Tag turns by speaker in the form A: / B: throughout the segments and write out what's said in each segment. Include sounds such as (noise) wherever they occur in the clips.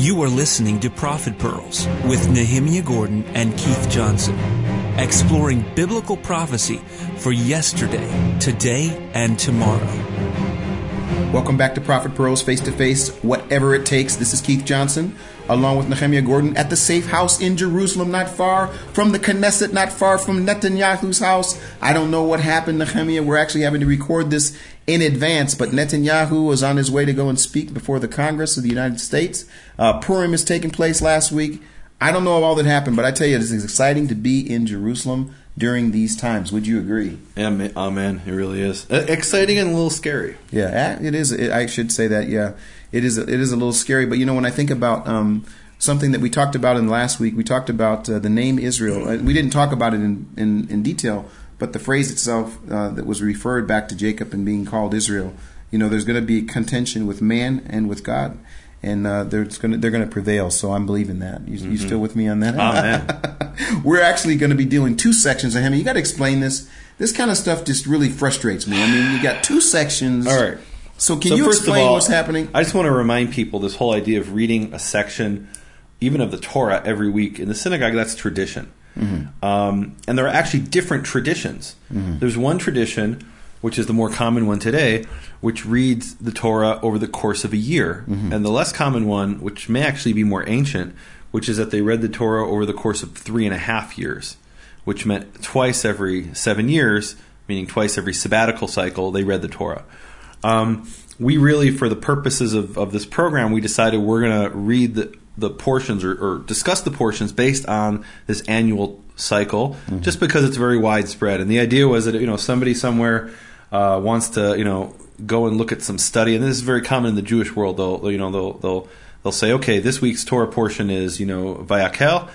A: You are listening to Prophet Pearls with Nehemiah Gordon and Keith Johnson, exploring biblical prophecy for yesterday, today, and tomorrow.
B: Welcome back to Prophet Pearls Face to Face, whatever it takes. This is Keith Johnson, along with Nehemiah Gordon at the safe house in Jerusalem, not far from the Knesset, not far from Netanyahu's house. I don't know what happened, Nehemiah. We're actually having to record this in advance, but Netanyahu was on his way to go and speak before the Congress of the United States. Uh, Purim is taking place last week. I don't know all that happened, but I tell you, it's exciting to be in Jerusalem during these times. Would you agree?
C: Yeah, oh man, it really is exciting and a little scary.
B: Yeah, it is. I should say that. Yeah, it is. It is a little scary. But you know, when I think about um, something that we talked about in last week, we talked about uh, the name Israel. Uh, we didn't talk about it in, in, in detail, but the phrase itself uh, that was referred back to Jacob and being called Israel, you know, there's going to be contention with man and with God. And uh, they're going to they're going to prevail. So I'm believing that. You, mm-hmm. you still with me on that?
C: Oh, (laughs)
B: We're actually going to be doing two sections of him. You got to explain this. This kind of stuff just really frustrates me. I mean, you got two sections.
C: All right.
B: So can
C: so
B: you
C: first
B: explain
C: of all,
B: what's happening?
C: I just want to remind people this whole idea of reading a section, even of the Torah, every week in the synagogue. That's tradition. Mm-hmm. Um, and there are actually different traditions. Mm-hmm. There's one tradition, which is the more common one today, which reads the Torah over the course of a year. Mm-hmm. And the less common one, which may actually be more ancient, which is that they read the Torah over the course of three and a half years, which meant twice every seven years, meaning twice every sabbatical cycle, they read the Torah. Um, we really, for the purposes of, of this program, we decided we're going to read the, the portions or, or, discuss the portions based on this annual cycle, mm-hmm. just because it's very widespread. And the idea was that you know somebody somewhere uh, wants to you know go and look at some study, and this is very common in the Jewish world. They'll you know they'll they'll they'll say, okay, this week's Torah portion is you know Vayakhel.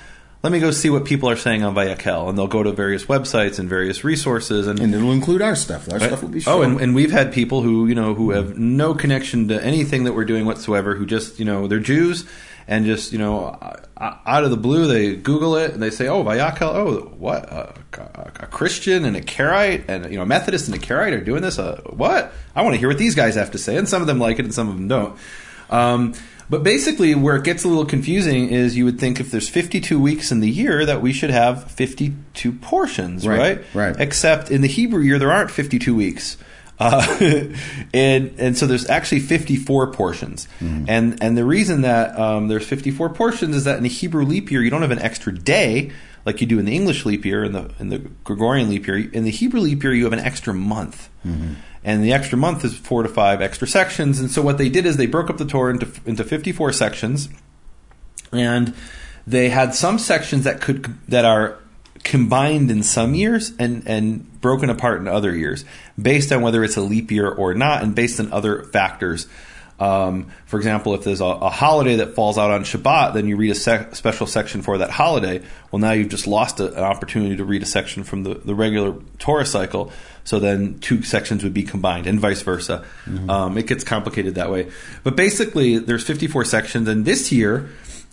C: Let me go see what people are saying on Vayakhel, and they'll go to various websites and various resources, and,
B: and it'll include our stuff. Our right? stuff will be.
C: Shown. Oh, and, and, we've had people who you know who have no connection to anything that we're doing whatsoever, who just you know they're Jews and just you know out of the blue they Google it and they say, oh Vayakhel, oh what a, a, Christian and a Karaite and you know a Methodist and a Karaite are doing this. Uh, what I want to hear what these guys have to say, and some of them like it and some of them don't. Um, but basically, where it gets a little confusing is you would think if there's 52 weeks in the year that we should have 52 portions,
B: right?
C: Right.
B: right.
C: Except in the Hebrew year, there aren't 52 weeks. Uh, (laughs) and and so there's actually 54 portions, mm-hmm. and and the reason that um, there's 54 portions is that in the Hebrew leap year you don't have an extra day like you do in the English leap year and the in the Gregorian leap year. In the Hebrew leap year you have an extra month. Mm-hmm and the extra month is four to five extra sections. And so what they did is they broke up the Torah into into 54 sections, and they had some sections that could that are combined in some years and and broken apart in other years, based on whether it's a leap year or not, and based on other factors. Um, for example, if there's a, a, holiday that falls out on Shabbat, then you read a sec- special section for that holiday. Well, now you've just lost a, an opportunity to read a section from the, the regular Torah cycle. So then two sections would be combined, and vice versa. Mm-hmm. Um, it gets complicated that way. But basically, there's 54 sections, and this year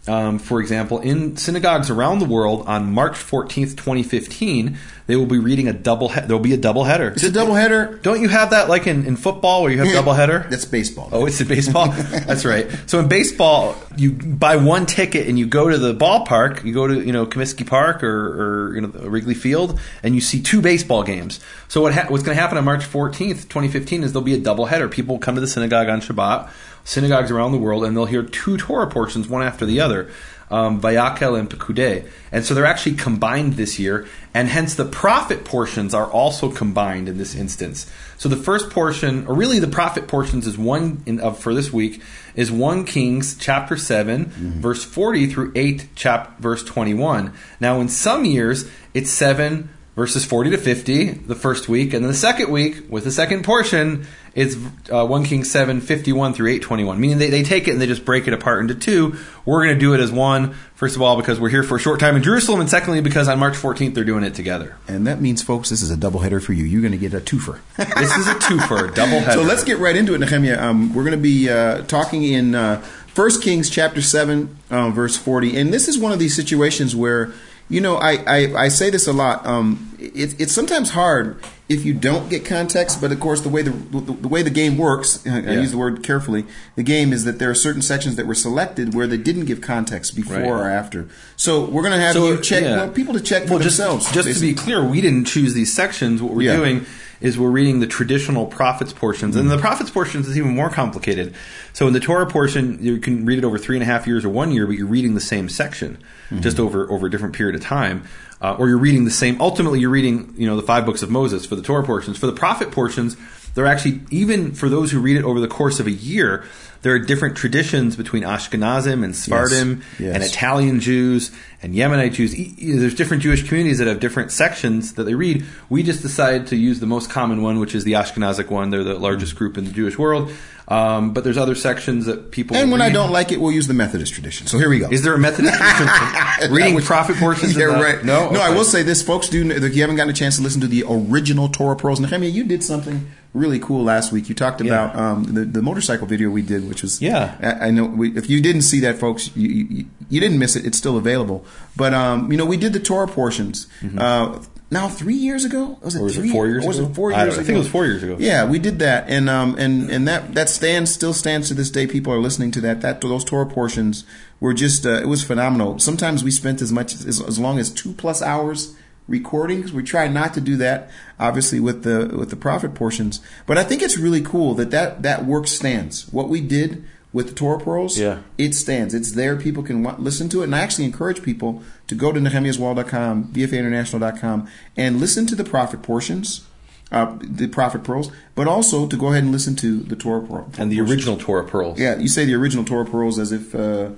C: um, for example, in synagogues around the world on March 14th, 2015, they will be reading a double. He- there will be a double header.
B: It's a double header.
C: Don't you have that like in, in football where you have double header?
B: That's baseball.
C: Oh, it's in baseball. (laughs) That's right. So in baseball, you buy one ticket and you go to the ballpark. You go to you know Comiskey Park or, or you know Wrigley Field, and you see two baseball games. So what ha- what's going to happen on March 14th, 2015, is there'll be a double header. People will come to the synagogue on Shabbat synagogues around the world, and they'll hear two Torah portions, one after the other, um, Vayakhel and Pekudei. And so they're actually combined this year, and hence the prophet portions are also combined in this instance. So the first portion, or really the prophet portions, is one in, of for this week is one Kings chapter 7 mm-hmm. verse forty through eight chap verse twenty one. Now in some years it's seven verses 40 to 50 the first week and then the second week with the second portion it's uh, 1 king 7 51 through 821 meaning they, they take it and they just break it apart into two. We're going to do it as one first of all because we're here for a short time in jerusalem and secondly because on march 14th they're doing it together.
B: And that means folks this is a double header for you. You're going to get a twofer. (laughs)
C: This is a twofer double header
B: so let's get right into it nehemiah. Um, we're going to be uh, talking in uh, 1 kings chapter 7 uh, verse 40 and this is one of these situations where You know, I, I, I say this a lot. Um, it, it's sometimes hard if you don't get context, but of course, the way the, the, the way the game works, (laughs) I, I use the word carefully, the game is that there are certain sections that were selected where they didn't give context before
C: Right.
B: or after. So we're going to have
C: So,
B: you check,
C: yeah.
B: well, people to check for
C: Well, just,
B: themselves.
C: just to be clear, we didn't choose these sections. What we're
B: Yeah.
C: doing is we're reading the traditional prophets portions,
B: Mm-hmm.
C: and the prophets portions is even more complicated. So in the Torah portion, you can read it over three and a half years or one year, but you're reading the same section
B: Mm-hmm.
C: just over over a different period of time. Uh, or you're reading the same. Ultimately, you're reading, you know, the five books of Moses for the Torah portions. For the prophet portions, they're actually even for those who read it over the course of a year. There are different traditions between Ashkenazim and Sephardim
B: Yes.
C: and Italian Jews and Yemenite Jews. There's different Jewish communities that have different sections that they read. We just decided to use the most common one, which is the Ashkenazic one. They're the largest group in the Jewish world. Um, but there's other sections that people.
B: And when I don't like it, we'll use the Methodist tradition. So here we go.
C: is there a Methodist tradition? (laughs) reading prophet portions?
B: Yeah, right.
C: No,
B: no. I will say this, folks. Do if you haven't gotten a chance to listen to the original Torah Pearls, Nehemiah, you did something really cool last week. You talked
C: Yeah.
B: about um, the the motorcycle video we did, which was
C: Yeah.
B: I, I know we, if you didn't see that, folks, you, you you didn't miss it. It's still available. But um, you know, we did the Torah portions. Uh, now three years ago, was it.
C: Or was it four years
B: or was
C: ago?
B: it four
C: I
B: years.
C: I
B: ago?
C: think it was four years ago.
B: Yeah, we did that, and um, and and that that stands still stands to this day. People are listening to that. That those Torah portions were just uh, it was phenomenal. Sometimes we spent as much as as long as two plus hours recording 'cause we try not to do that obviously with the with the prophet portions but i think it's really cool that that that work stands what we did with the torah pearls
C: Yeah.
B: it stands it's there people can wa- listen to it and i actually encourage people to go to nehemiahswall.com bfainternational.com and listen to the prophet portions uh, the prophet pearls, but also to go ahead and listen to the Torah pearl
C: and the
B: portions.
C: original Torah pearls.
B: Yeah, you say the original Torah pearls as if uh,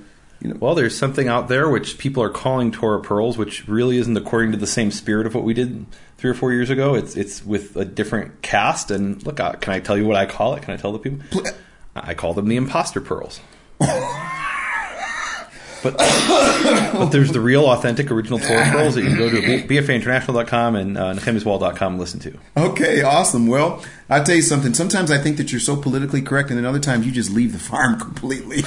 B: you know.
C: Well, there's something out there which people are calling Torah pearls, which really isn't according to the same spirit of what we did three or four years ago. It's it's with a different cast. And look, uh, can I tell you what I call it? Can I tell the people? I call them the imposter pearls. but but there's the real, authentic, original Torah pearls that you can go to bfainternational.com and uh, nehemiahswall.com and listen to.
B: Okay, awesome. Well, I'll tell you something. Sometimes I think that you're so politically correct, and then other times you just leave the farm (laughs) completely.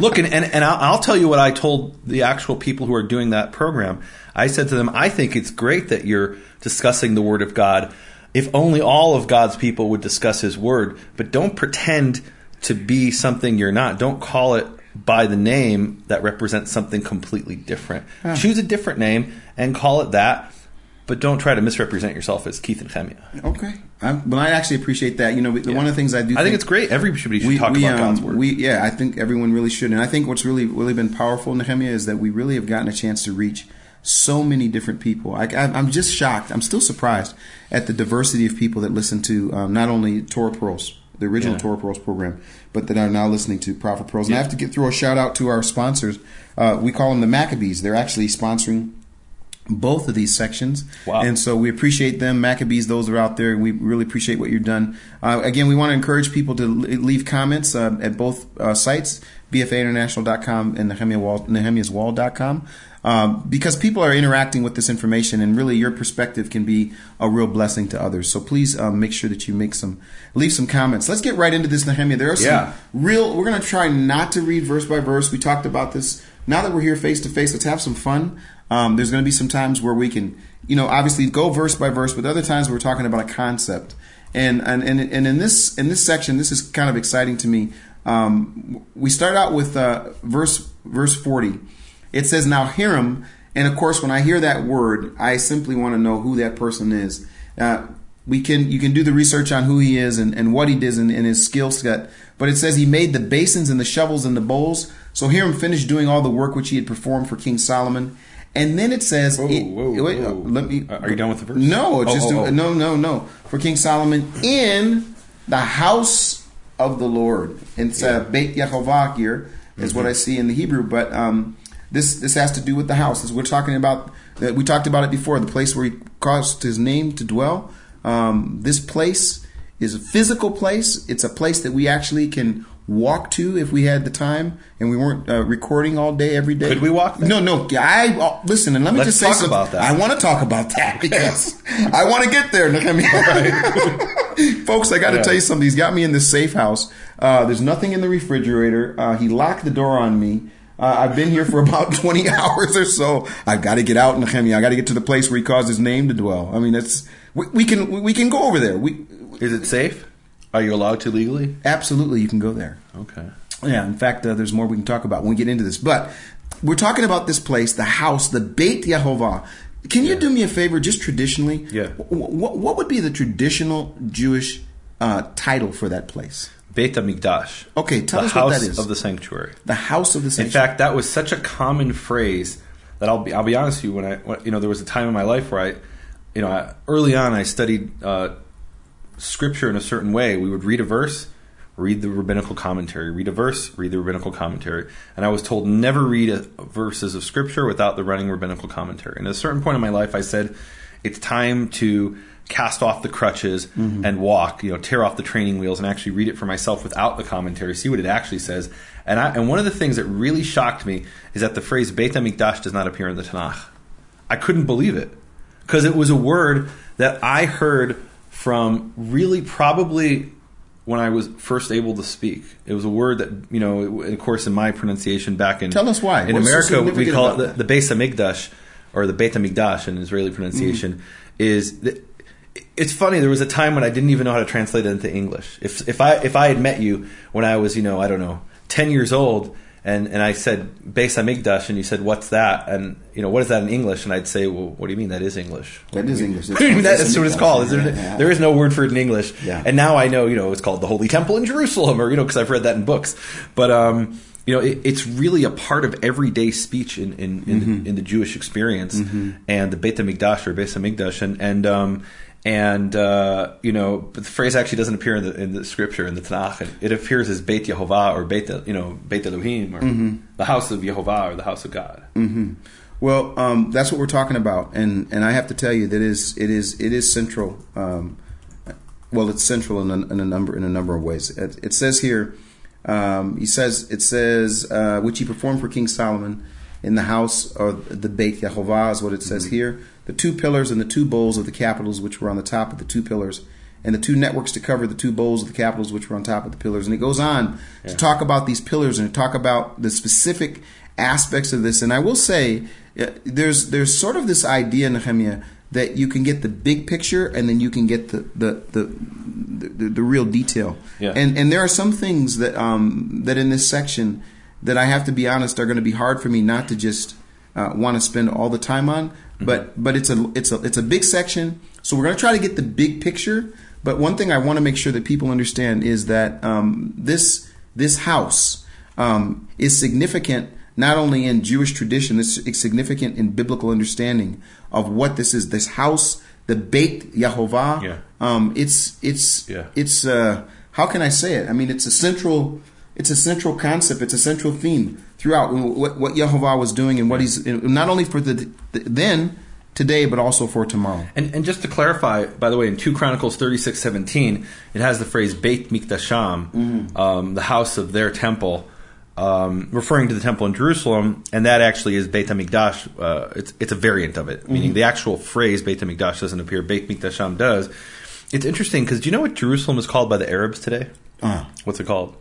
C: Look, and, and, and I'll, I'll tell you what I told the actual people who are doing that program. I said to them, I think it's great that you're discussing the Word of God. If only all of God's people would discuss His Word, but don't pretend to be something you're not. Don't call it by the name that represents something completely different. Choose a different name and call it that, but don't try to misrepresent yourself as Keith and Chemia.
B: okay, I, well, I actually appreciate that. You know, one of the things I do.
C: I think it's great. Everybody should talk about God's
B: um,
C: Word.
B: We, yeah, I think everyone really should. And I think what's really, really been powerful, in Nehemiah, is that we really have gotten a chance to reach so many different people. I, I, I'm just shocked. I'm still surprised at the diversity of people that listen to um, not only Torah Pearls, the original
C: Yeah.
B: Torah Pearls program, but that are now listening to Prophet Pearls. And I have to get through a shout out to our sponsors. Uh, we call them the Maccabees. They're actually sponsoring both of these sections.
C: Wow.
B: And so we appreciate them, Maccabees, those are out there. We really appreciate what you've done. Uh, again, we want to encourage people to leave comments uh, at both uh, sites, bfainternational.com and Nehemiah Wall, nehemiahswall.com. Um, because people are interacting with this information, and really your perspective can be a real blessing to others. So please um, make sure that you make some, leave some comments. Let's get right into this, Nehemiah. There are some
C: Yeah.
B: real. We're going to try not to read verse by verse. We talked about this. Now that we're here face to face, let's have some fun. Um, there's going to be some times where we can, you know, obviously go verse by verse, but other times we're talking about a concept. And and and, and in this in this section, this is kind of exciting to me. Um, we start out with uh, verse verse forty. It says, "Now Hiram," and of course, when I hear that word, I simply want to know who that person is. Uh, we can you can do the research on who he is and, and what he does and, and his skill set. But it says he made the basins and the shovels and the bowls. So Hiram finished doing all the work which he had performed for King Solomon. And then it says,
C: Whoa,
B: it-
C: whoa,
B: wait,
C: whoa.
B: let me.
C: Are you done with the verse?
B: No, it's
C: Oh,
B: just
C: oh, oh.
B: no, no, no. For King Solomon in the house of the Lord. It's uh, Beit Yehovah here is
C: Mm-hmm.
B: what I see in the Hebrew, but um, this this has to do with the house. As we're talking about, we talked about it before. The place where he caused his name to dwell. Um, this place is a physical place. It's a place that we actually can walk to if we had the time and we weren't uh, recording all day every day.
C: Could we walk there?
B: No, no. I oh, listen, and let me
C: Let's
B: just say
C: talk
B: something.
C: about that.
B: I want to talk about that (laughs) because I want to get there. I mean, (laughs) folks, I got to
C: Yeah.
B: tell you something. He's got me in this safe house. Uh, there's nothing in the refrigerator. Uh, he locked the door on me. Uh, I've been here for (laughs) about 20 hours or so. I've got to get out, Nehemiah. I got to get to the place where he caused his name to dwell. I mean, that's we, we can we can go over there. We
C: Is it safe? Are you allowed to legally?
B: absolutely you can go there.
C: Okay.
B: Yeah, in fact, uh, there's more we can talk about when we get into this. But we're talking about this place, the house, the Beit Yehovah. Can you do me a favor, just traditionally?
C: Yeah.
B: What, what would be the traditional Jewish uh, title for that place?
C: Beit HaMikdash.
B: Okay, tell
C: the
B: us
C: house
B: what that is.
C: of the sanctuary.
B: The house of the sanctuary.
C: In fact, that was such a common phrase that I'll be I'll be honest with you when I when, you know there was a time in my life where I you know I, early on I studied uh, scripture in a certain way. We would read a verse, read the rabbinical commentary, read a verse, read the rabbinical commentary, and I was told never read a, verses of scripture without the running rabbinical commentary. And at a certain point in my life, I said it's time to cast off the crutches and walk, you know, tear off the training wheels and actually read it for myself without the commentary, see what it actually says. And I, and one of the things that really shocked me is that the phrase Beit HaMikdash does not appear in the Tanakh. I couldn't believe it because it was a word that I heard from really probably when I was first able to speak. It was a word that you know, of course, in my pronunciation back in
B: Tell us why.
C: in
B: What's
C: America we call it the, the Beis Hamikdash or the Beit Hamikdash in Israeli pronunciation
B: Mm-hmm.
C: is. The, it's funny. There was a time when I didn't even know how to translate it into English. If if I if I had met you when I was you know I don't know ten years old and and I said Beis Hamikdash and you said what's that and you know what is that in English and I'd say well what do you mean that is English
B: That is English. (laughs)
C: that's what it's called. Is there,
B: Yeah,
C: there is no word for it in English.
B: Yeah.
C: And now I know, you know, it's called the Holy Temple in Jerusalem, or you know, because I've read that in books. But um, you know, it, it's really a part of everyday speech in in, in,
B: Mm-hmm.
C: in the Jewish experience, and the Beit Hamikdash or Beis Hamikdash, and and um, and uh, you know, but the phrase actually doesn't appear in the in the scripture in the Tanakh. It, it appears as Beit Yehovah or Beit you know Beit Elohim or
B: Mm-hmm.
C: the house of Yehovah or the house of God.
B: Well, um, that's what we're talking about, and and I have to tell you that is it is it is central. Um, well, it's central in a, in a number in a number of ways. It, it says here, um, he says it says uh, which he performed for King Solomon in the house of the Beit Yehovah is what it says here. The two pillars and the two bowls of the capitals which were on the top of the two pillars, and the two networks to cover the two bowls of the capitals which were on top of the pillars. And it goes on to talk about these pillars and to talk about the specific aspects of this. And I will say, uh, there's there's sort of this idea, Nehemiah, that you can get the big picture and then you can get the the the, the, the real detail.
C: Yeah.
B: And and there are some things that um that in this section that I have to be honest are going to be hard for me not to just uh, want to spend all the time on. But but it's a it's a it's a big section, so we're going to try to get the big picture. But one thing I want to make sure that people understand is that um, this this house um, is significant not only in Jewish tradition, it's, it's significant in biblical understanding of what this is. This house, the Beit Yehovah,
C: Yeah.
B: um, it's it's
C: Yeah.
B: it's uh, how can I say it? I mean, it's a central it's a central concept. It's a central theme throughout what, what Yehovah was doing and what he's not only for the, the then today but also for tomorrow.
C: And, and just to clarify, by the way, in 2 Chronicles 36 17, it has the phrase Beit Mikdasham, um, the house of their temple, um, referring to the temple in Jerusalem, and that actually is Beit HaMikdash. Uh, it's, it's a variant of it, meaning the actual phrase Beit HaMikdash doesn't appear, Beit Mikdasham does. It's interesting because do you know what Jerusalem is called by the Arabs today?
B: Uh,
C: What's it called?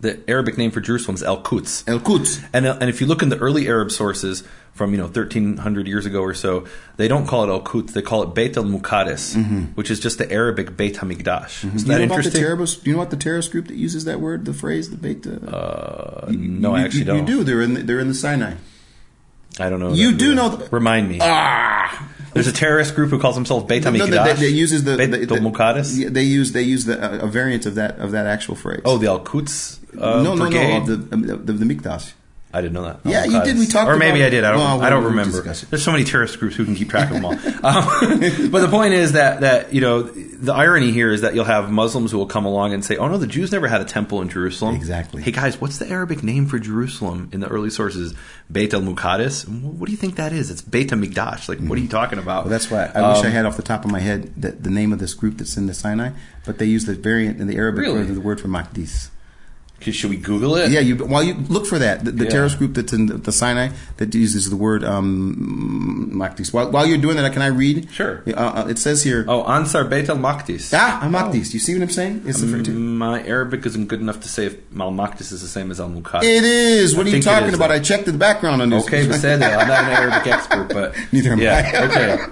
C: The Arabic name for Jerusalem is El Quds.
B: El Quds.
C: And uh, and if you look in the early Arab sources from you know 1300 years ago or so, they don't call it Al Quds, they call it Beit al Muqaddis, which is just the Arabic Beit Hamikdash. Isn't
B: Do you
C: that
B: know about the
C: interesting?
B: terrorist? You know what the terrorist group that uses that word, the phrase, the Beit? Uh,
C: uh, no, I actually
B: you,
C: don't.
B: You do. They're in. The, they're in the Sinai.
C: I don't know.
B: You
C: that.
B: do know the-
C: Remind me.
B: Ah.
C: There's a terrorist group who calls themselves Beit
B: No, no,
C: Hamikdash.
B: they, they uses the,
C: Beit
B: the, the They use they use the a variant of that of that actual phrase.
C: Oh, the Al Quds uh,
B: no, no,
C: brigade.
B: no, of the the, the Mikdash.
C: I didn't know that.
B: Yeah, you did. We talked
C: or
B: about
C: maybe
B: it.
C: I did. I don't.
B: Well,
C: I don't remember. There's so many terrorist groups who can keep track of them all. (laughs) um, but the point is that that you know the irony here is that you'll have Muslims who will come along and say, "Oh no, the Jews never had a temple in Jerusalem."
B: Exactly.
C: Hey guys, what's the Arabic name for Jerusalem in the early sources? Beit al Muqaddis. What do you think that is? It's Beit Hamikdash. Like, what are you talking about?
B: Well, that's why I wish
C: Um,
B: I had off the top of my head the, the name of this group that's in the Sinai, but they use the variant in the Arabic
C: Really?
B: word of the word for Makdis.
C: Should we Google it?
B: Yeah, you while you look for that, the, the
C: Yeah.
B: terrorist group that's in the, the Sinai that uses the word um, Makdis. While, while you're doing that, can I read?
C: Sure.
B: Uh, uh, it says here.
C: Oh, Ansar Beit al Maqdis.
B: Ah, Makdis. Do you see what I'm saying? It's to.
C: My Arabic isn't good enough to say if Al Maqdis is the same as Al Muqaddis.
B: It is. What
C: I
B: are you talking
C: is,
B: about?
C: though.
B: I checked the background on this.
C: Okay, that. I'm not an Arabic expert, but (laughs)
B: Neither am
C: yeah,
B: I.
C: okay.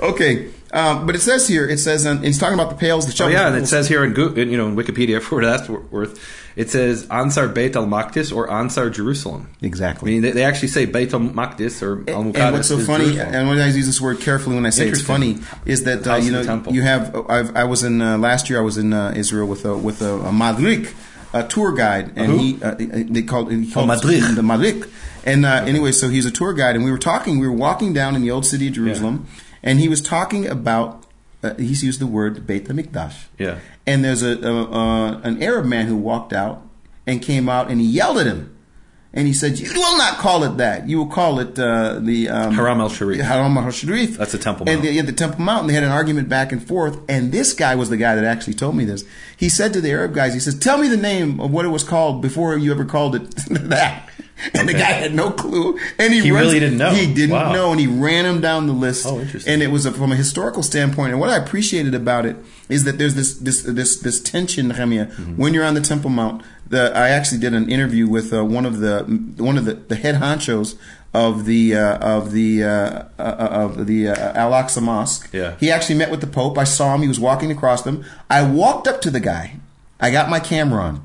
C: (laughs)
B: okay. Um, but it says here, it says, um, it's talking about the pails, the
C: Oh yeah, and it says here in, in you know in Wikipedia (laughs) for what that's worth, it says Ansar Beit al Maqdis or Ansar Jerusalem.
B: Exactly.
C: I mean, they, they actually say Beit al Maqdis or Al Muqaddis.
B: and what's so funny,
C: Jerusalem.
B: and when I use this word carefully when I say it's funny, is that uh, you know you have. I've, I was in uh, last year. I was in uh, Israel with a with a, a madrik, a tour guide, and he uh, they called he called
C: madrik.
B: the madrik. And uh, anyway, so he's a tour guide, and we were talking. We were walking down in the old city of Jerusalem, and he was talking about. Uh, he's used the word Beit Hamikdash.
C: Yeah.
B: And there's a, a uh, an Arab man who walked out and came out and he yelled at him. And he said, "You will not call it that. You will call it uh, the um,
C: Haram al Sharif.
B: Haram al Sharif.
C: That's the Temple
B: And
C: Mount.
B: the, yeah, the Temple Mount. And they had an argument back and forth. And this guy was the guy that actually told me this. He said to the Arab guys, he says, "Tell me the name of what it was called before you ever called it (laughs) that." And the guy had no clue. And he,
C: He
B: runs-
C: really didn't know.
B: He didn't
C: Wow.
B: know, and he ran him down the list.
C: Oh, interesting.
B: And it was a, from a historical standpoint. And what I appreciated about it is that there's this this this this tension, Nehemiah,
C: Mm-hmm.
B: when you're on the Temple Mount. The, I actually did an interview with uh, one of the one of the, the head honchos of the uh, of the uh, uh, of the uh, Al Aqsa Mosque.
C: Yeah.
B: He actually met with the Pope. I saw him. He was walking across them. I walked up to the guy. I got my camera on,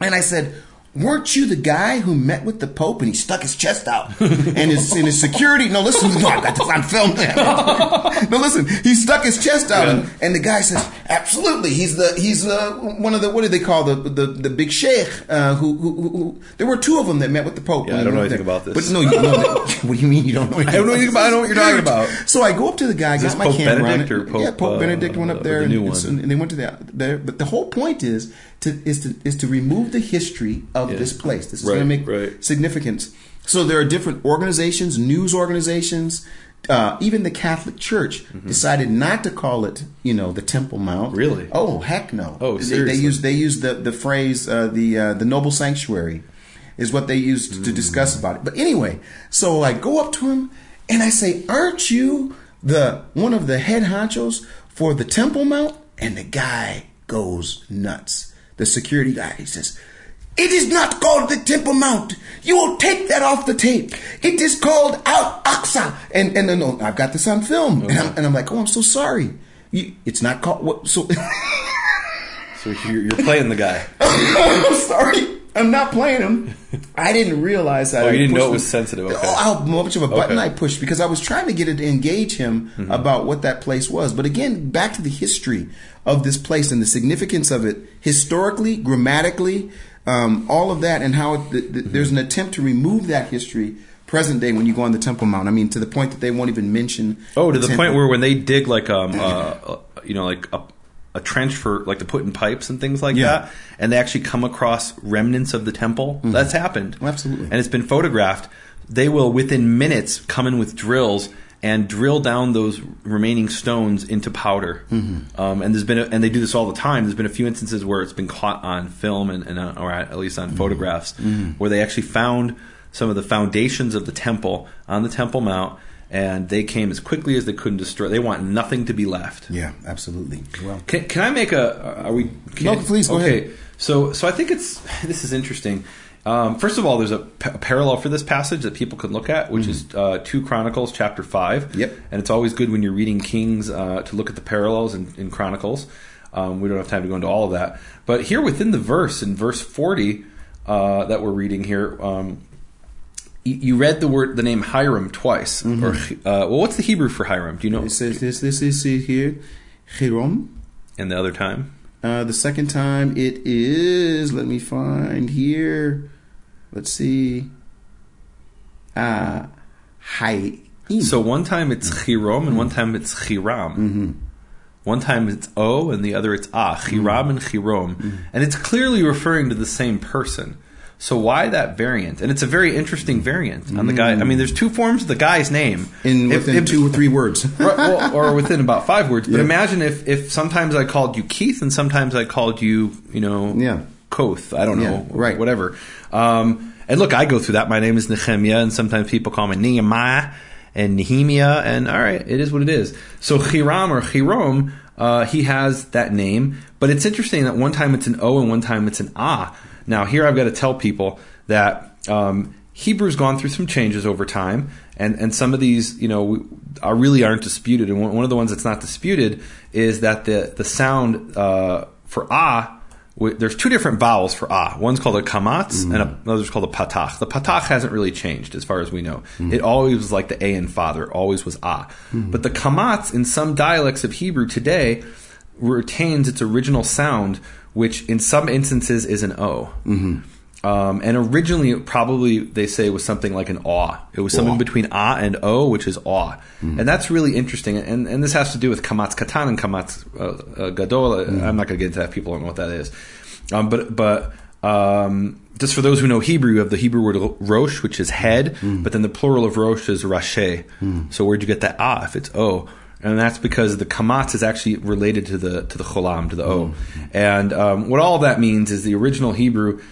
B: and I said. Weren't you the guy who met with the Pope and he stuck his chest out and his and his security? No, listen, no, I got this on film. (laughs) no, listen, he stuck his chest out and, and the guy says, "Absolutely, he's the he's uh, one of the what do they call the the, the big sheikh uh, who, who, who, who there were two of them that met with the Pope.
C: Yeah, I don't know anything
B: there.
C: about this.
B: But no, you know, (laughs) what do you mean you don't know? Anything
C: I don't know anything about- I know what you're talking about.
B: So I go up to the guy, got my
C: Pope
B: camera
C: Benedict or. Pope,
B: yeah, Pope
C: uh,
B: Benedict went up there,
C: the
B: and, and, and they went to the, there. But the whole point is to is to is to remove the history of
C: Yeah.
B: this place. This is
C: Right,
B: going to make
C: right.
B: significance. So there are different organizations, news organizations. Uh, even the Catholic Church decided not to call it, you know, the Temple Mount.
C: Mm-hmm. Really?
B: Oh, heck no.
C: Oh,
B: They- they,
C: seriously?
B: use they use the the phrase uh, the uh, the noble sanctuary is what they used to
C: Mm.
B: discuss about it. But anyway, so I go up to him and I say, "Aren't you the one of the head honchos for the Temple Mount?" And the guy goes nuts. The security guy he says. It is not called the Temple Mount. You will take that off the tape. It is called Al Aqsa. And and no, I've got this on film. And, I'm, and I'm like, oh, I'm so sorry. You, it's not called. What, so (laughs)
C: So you're, you're playing the guy. (laughs)
B: I'm sorry. I'm not playing him. I didn't realize that.
C: Oh,
B: I
C: you didn't know it was
B: him.
C: sensitive, okay.
B: Oh, how much of a button
C: Okay.
B: I pushed because I was trying to get it to engage him
C: Mm-hmm.
B: about what that place was. But again, back to the history of this place and the significance of it historically, grammatically, um, all of that, and how it, th- th- there's an attempt to remove that history present day when you go on the Temple Mount. I mean, to the point that they won't even mention.
C: Oh, to the
B: temple.
C: point where when they dig like um uh, uh you know like a, a trench for like to put in pipes and things like
B: Yeah.
C: that, and they actually come across remnants of the temple. That's happened.
B: Oh, absolutely.
C: and it's been photographed. They will within minutes come in with drills and drill down those remaining stones into powder.
B: Mm-hmm.
C: Um, and there's been a, and they do this all the time. There's been a few instances where it's been caught on film and, and uh, or at least
B: Mm-hmm.
C: on photographs where they actually found some of the foundations of the temple on the Temple Mount. And they came as quickly as they could and destroy. They want nothing to be left.
B: Yeah, absolutely. Well,
C: Can, can I make a? Are we? Can,
B: No, please, go
C: okay.
B: ahead.
C: So, so I think it's (laughs) this is interesting. Um, first of all, there's a, parallel for this passage that people can look at, which is uh, two Chronicles chapter five.
B: Mm-hmm. Yep.
C: And it's always good when you're reading Kings uh, to look at the parallels in, in Chronicles. Um, we don't have time to go into all of that, but here within the verse, in verse 40 uh, that we're reading here. Um, you- you read the word, the name Hiram twice,
B: Mm-hmm.
C: or uh, well, what's the Hebrew for Hiram? Do you know?
B: it says this. This is here, Hiram.
C: And the other time,
B: Uh, the second time it is, let me find here. Let's see. Uh, hi.
C: So one time it's chirom and one time it's chiram. One time it's o and the other it's ah. Chiram and chirom, and it's clearly referring to the same person. So why that variant? And it's a very interesting variant on the guy. I mean, there's two forms of the guy's name
B: in
C: If-
B: within
C: if-
B: two or three words. (laughs)
C: Right, well, or within about five words. But
B: Yeah.
C: imagine if if sometimes I called you Keith and sometimes I called you, you know,
B: Yeah.
C: Koth. I don't know,
B: Yeah, right.
C: Whatever. Um, and look, I go through that. My name is Nehemiah, and sometimes people call me Nehemiah and Nehemia, and all right, it is what it is. So Hiram or Hirom, uh, he has that name, but it's interesting that one time it's an O and one time it's an Ah. Now here I've got to tell people that um, Hebrew's gone through some changes over time, and, and some of these, you know, are really aren't disputed. And one, of the ones that's not disputed is that the the sound uh, for ah, there's two different vowels for ah. One's called a kamatz, and a, another's called a patach. The patach hasn't really changed as far as we know. It always was like the a in father, always was ah. But the kamatz in some dialects of Hebrew today retains its original sound, which in some instances is an o. Um, and originally, probably they say was something like an aw. It was something
B: Aw.
C: between ah and o, which is aw, and that's really interesting. And and this has to do with kamatz katan and kamatz uh, uh, gadol. I'm not going to get into that. People don't know what that is. Um, but but um, just for those who know Hebrew, you have the Hebrew word rosh, which is head, but then the plural of rosh is rashe. So where'd you get that ah if it's o? And that's because the kamatz is actually related to the to the cholam to the o. And um, what all that means is the original Hebrew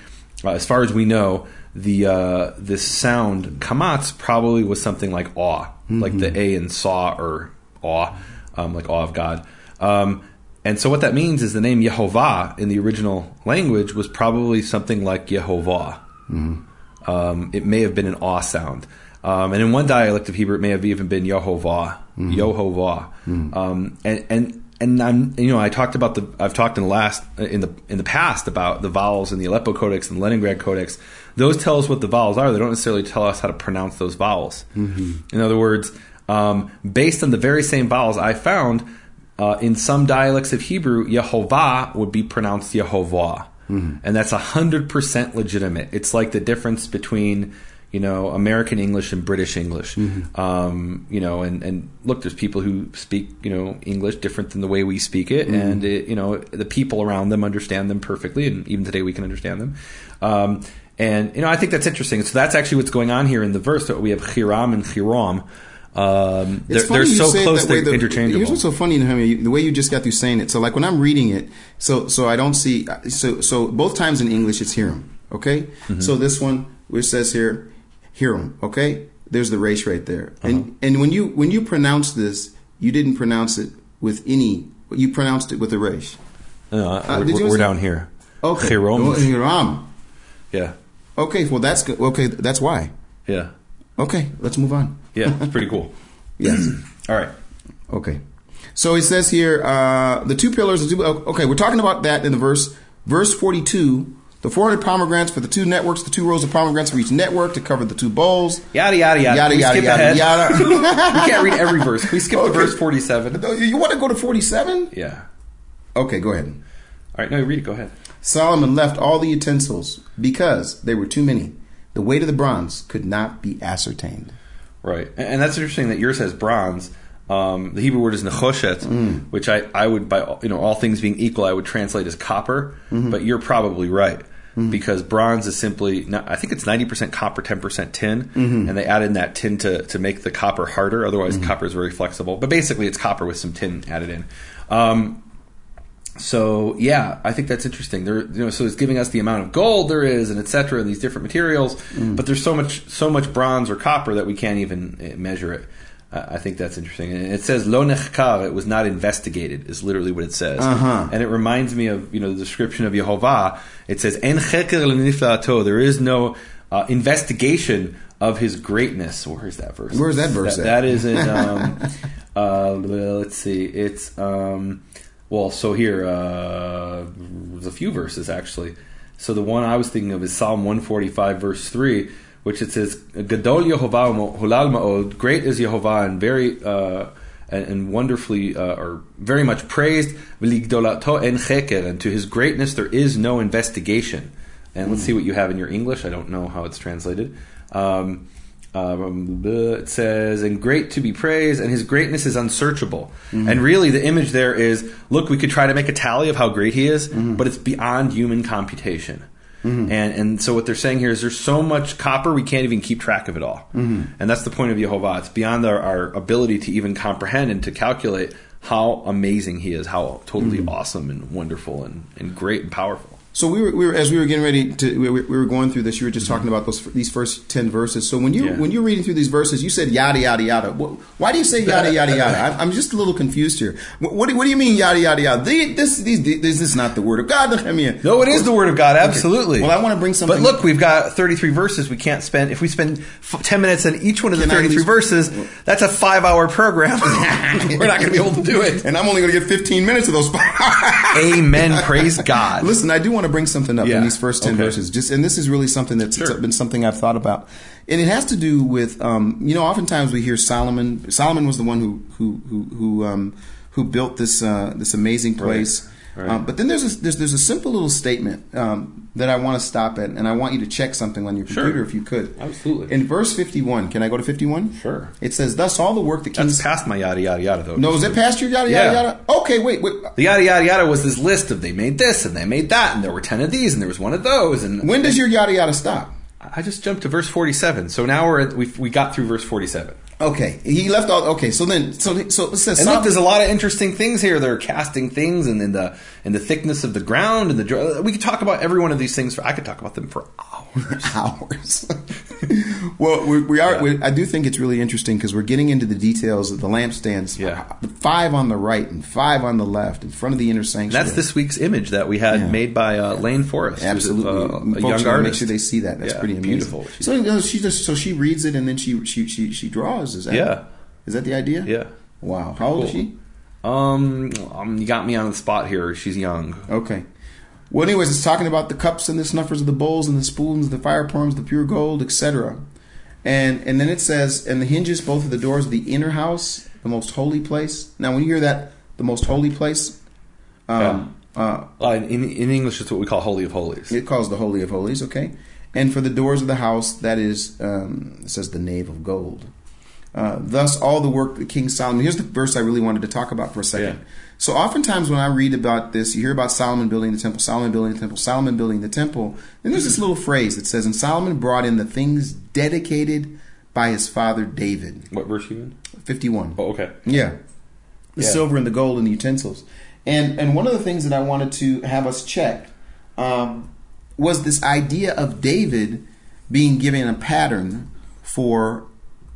C: uh, as far as we know, the uh, this sound kamatz probably was something like awe, like the a in saw or awe, um, like awe of God. Um, and so what that means is the name Yehovah in the original language was probably something like Yehovah. Um, it may have been an awe sound. Um, and in one dialect of Hebrew, it may have even been Yehovah, Yehovah. Um, and, and, and I'm, you know, I talked about the, I've talked in the last, in the, in the past about the vowels in the Aleppo Codex and the Leningrad Codex. Those tell us what the vowels are. They don't necessarily tell us how to pronounce those vowels. In other words, um, based on the very same vowels I found, uh, in some dialects of Hebrew, Yehovah would be pronounced Yehovah. And that's 100% legitimate. It's like the difference between, you know, American English and British English. Um, you know, and, and look, there's people who speak, you know, English different than the way we speak it. And, it, you know, the people around them understand them perfectly. And even today we can understand them. Um, and, you know, I think that's interesting. So that's actually what's going on here in the verse. So we have Hiram and Hiram. Um, they're, they're so close,
B: that
C: they're
B: The-
C: interchangeable.
B: Here's what's so funny, Nehemiah, the way you just got through saying it. So, like when I'm reading it, so so I don't see. So so both times in English it's Hiram. Okay.
C: Mm-hmm.
B: So this one which says here, Hiram. Okay. There's the race right there.
C: Uh-huh.
B: And and when you when you pronounce this, you didn't pronounce it with any. You pronounced it with a race.
C: Uh,
B: Uh,
C: we're, we're down here.
B: Okay.
C: Hiram.
B: Hiram.
C: Yeah,
B: Okay. Well, that's good. Okay. That's why.
C: yeah,
B: Okay. Let's move on.
C: yeah. It's pretty cool. (laughs)
B: Yes. (clears throat)
C: All right.
B: Okay. So it says here, uh, the two pillars. The two, okay, we're talking about that in the verse. Verse 42, the 400 pomegranates for the two networks, the two rows of pomegranates for each network to cover the two bowls.
C: Yada yada yada.
B: Yada, yada, yada, yada. (laughs)
C: we can't read every verse. We skip
B: Okay.
C: to verse forty-seven?
B: You want to go to 47?
C: Yeah.
B: Okay, go ahead.
C: All right. No, read it. Go ahead.
B: Solomon left all the utensils because they were too many. The weight of the bronze could not be ascertained.
C: Right, and, and that's interesting that yours has bronze. Um, the Hebrew word is nechoshet,
B: Mm.
C: which I, I would by you know all things being equal I would translate as copper,
B: Mm-hmm.
C: but you're probably right because bronze is simply I think it's ninety percent copper, ten percent tin,
B: Mm-hmm.
C: and they add in that tin to to make the copper harder. Otherwise, copper is very flexible. But basically, it's copper with some tin added in. Um, so yeah, I think that's interesting. There, you know, so it's giving us the amount of gold there is, and etc. and these different materials. But there's so much, so much bronze or copper that we can't even uh, measure it. I think that's interesting. And it says lo nechkar, it was not investigated, is literally what it says.
B: Uh-huh.
C: And it reminds me of you know the description of Yehovah. It says en cheker. There is no uh, investigation of his greatness. Where is that verse?
B: Where's that verse
C: That,
B: at?
C: that is in. (laughs) Um, uh, let's see. It's um, well. So here, uh, there's a few verses actually. So the one I was thinking of is Psalm 145, verse three, which it says, "Gadol Yehovah ma'od." Great is Yehovah and very. Uh, and, and wonderfully, uh, or very much praised, V'ligdolato en cheker, and to his greatness there is no investigation. And let's see what you have in your English. I don't know how it's translated. Um, um, it says, and great to be praised, and his greatness is unsearchable. And really, the image there is look, we could try to make a tally of how great he is, but it's beyond human computation. Mm-hmm. And, and so, what they're saying here is there's so much copper, we can't even keep track of it all. Mm-hmm. And that's the point of Yehovah. It's beyond our, our ability to even comprehend and to calculate how amazing he is, how totally mm-hmm. awesome and wonderful and, and great and powerful.
B: So we were, we were as we were getting ready to we were, we were going through this. You were just talking about those these first ten verses. So when you
C: Yeah.
B: when you're reading through these verses, you said yada yada yada. Why do you say yada yada yada? (laughs) I'm, I'm just a little confused here. What, do, what do you mean yada yada yada? The, this these this is not the word of God. Nehemiah.
C: No, it is the word of God. Absolutely.
B: Well, I want to bring something.
C: But look, we've got 33 verses. We can't spend if we spend f- 10 minutes on each one of the
B: Can I
C: 33
B: least-
C: verses. That's a five-hour program. (laughs) We're not going to be able to do it.
B: and I'm only going to get 15 minutes of those.
C: Amen. Praise God. (laughs)
B: Listen, I do want to bring something up
C: Yeah.
B: in these first ten
C: Okay.
B: verses. Just and this is really something that's
C: Sure.
B: been something I've thought about, and it has to do with um, you know oftentimes we hear Solomon. Solomon was the one who who who who, um, who built this uh, this amazing place.
C: Right.
B: Um, but then there's a, there's there's a simple little statement um, that I want to stop at, and I want you to check something on your
C: Sure.
B: computer if you could.
C: Absolutely.
B: In verse 51, can I go to 51?
C: Sure.
B: It says, "Thus all the work that kings."
C: That's past my yada yada yada though.
B: no, is it past your yada yada
C: Yeah.
B: yada? Okay, wait, wait.
C: The yada yada yada was this list of they made this and they made that and there were ten of these and there was one of those and
B: When does your yada yada stop?
C: I just jumped to verse forty-seven. So now we're at, we we got through verse forty-seven.
B: Okay, he left all. Okay, so then, so so it says
C: And look, there's a lot of interesting things here. They're casting things and in the in the thickness of the ground and the we could talk about every one of these things. For, I could talk about them for hours. (laughs)
B: hours. well, we, we are. We, I do think it's really interesting because we're getting into the details of the lampstands.
C: Yeah.
B: five on the right and five on the left in front of the inner sanctuary.
C: That's this week's image that we had
B: Yeah.
C: made by uh, Lane Forrest,
B: Absolutely,
C: a, uh, a
B: Folks
C: young
B: should Make sure they see that. That's
C: Yeah,
B: pretty amazing.
C: beautiful.
B: So you know, she just so she reads it and then she she she, she draws. Is that
C: Yeah.
B: Is that the idea?
C: Yeah.
B: Wow. How old is she?
C: Um, um, you got me on the spot here. She's young.
B: Okay. Well, anyways, it's talking about the cups and the snuffers of the bowls and the spoons, the fire palms, the pure gold, etc. And and then it says, and the hinges both of the doors of the inner house, the most holy place. Now, when you hear that, the most holy place, um, uh,
C: Uh, in, in English, it's what we call Holy of Holies.
B: it calls the holy of holies. Okay. And for the doors of the house, that is, um, it says the nave of gold. Uh, thus, all the work that King Solomon. Here's the verse I really wanted to talk about for a second.
C: Yeah.
B: So, oftentimes when I read about this, you hear about Solomon building the temple, Solomon building the temple, Solomon building the temple. Then there's this little phrase that says, "And Solomon brought in the things dedicated by his father David."
C: What verse you in?
B: Fifty-one.
C: Oh, okay.
B: Yeah. The
C: Yeah.
B: silver and the gold and the utensils. And and one of the things that I wanted to have us check um, was this idea of David being given a pattern for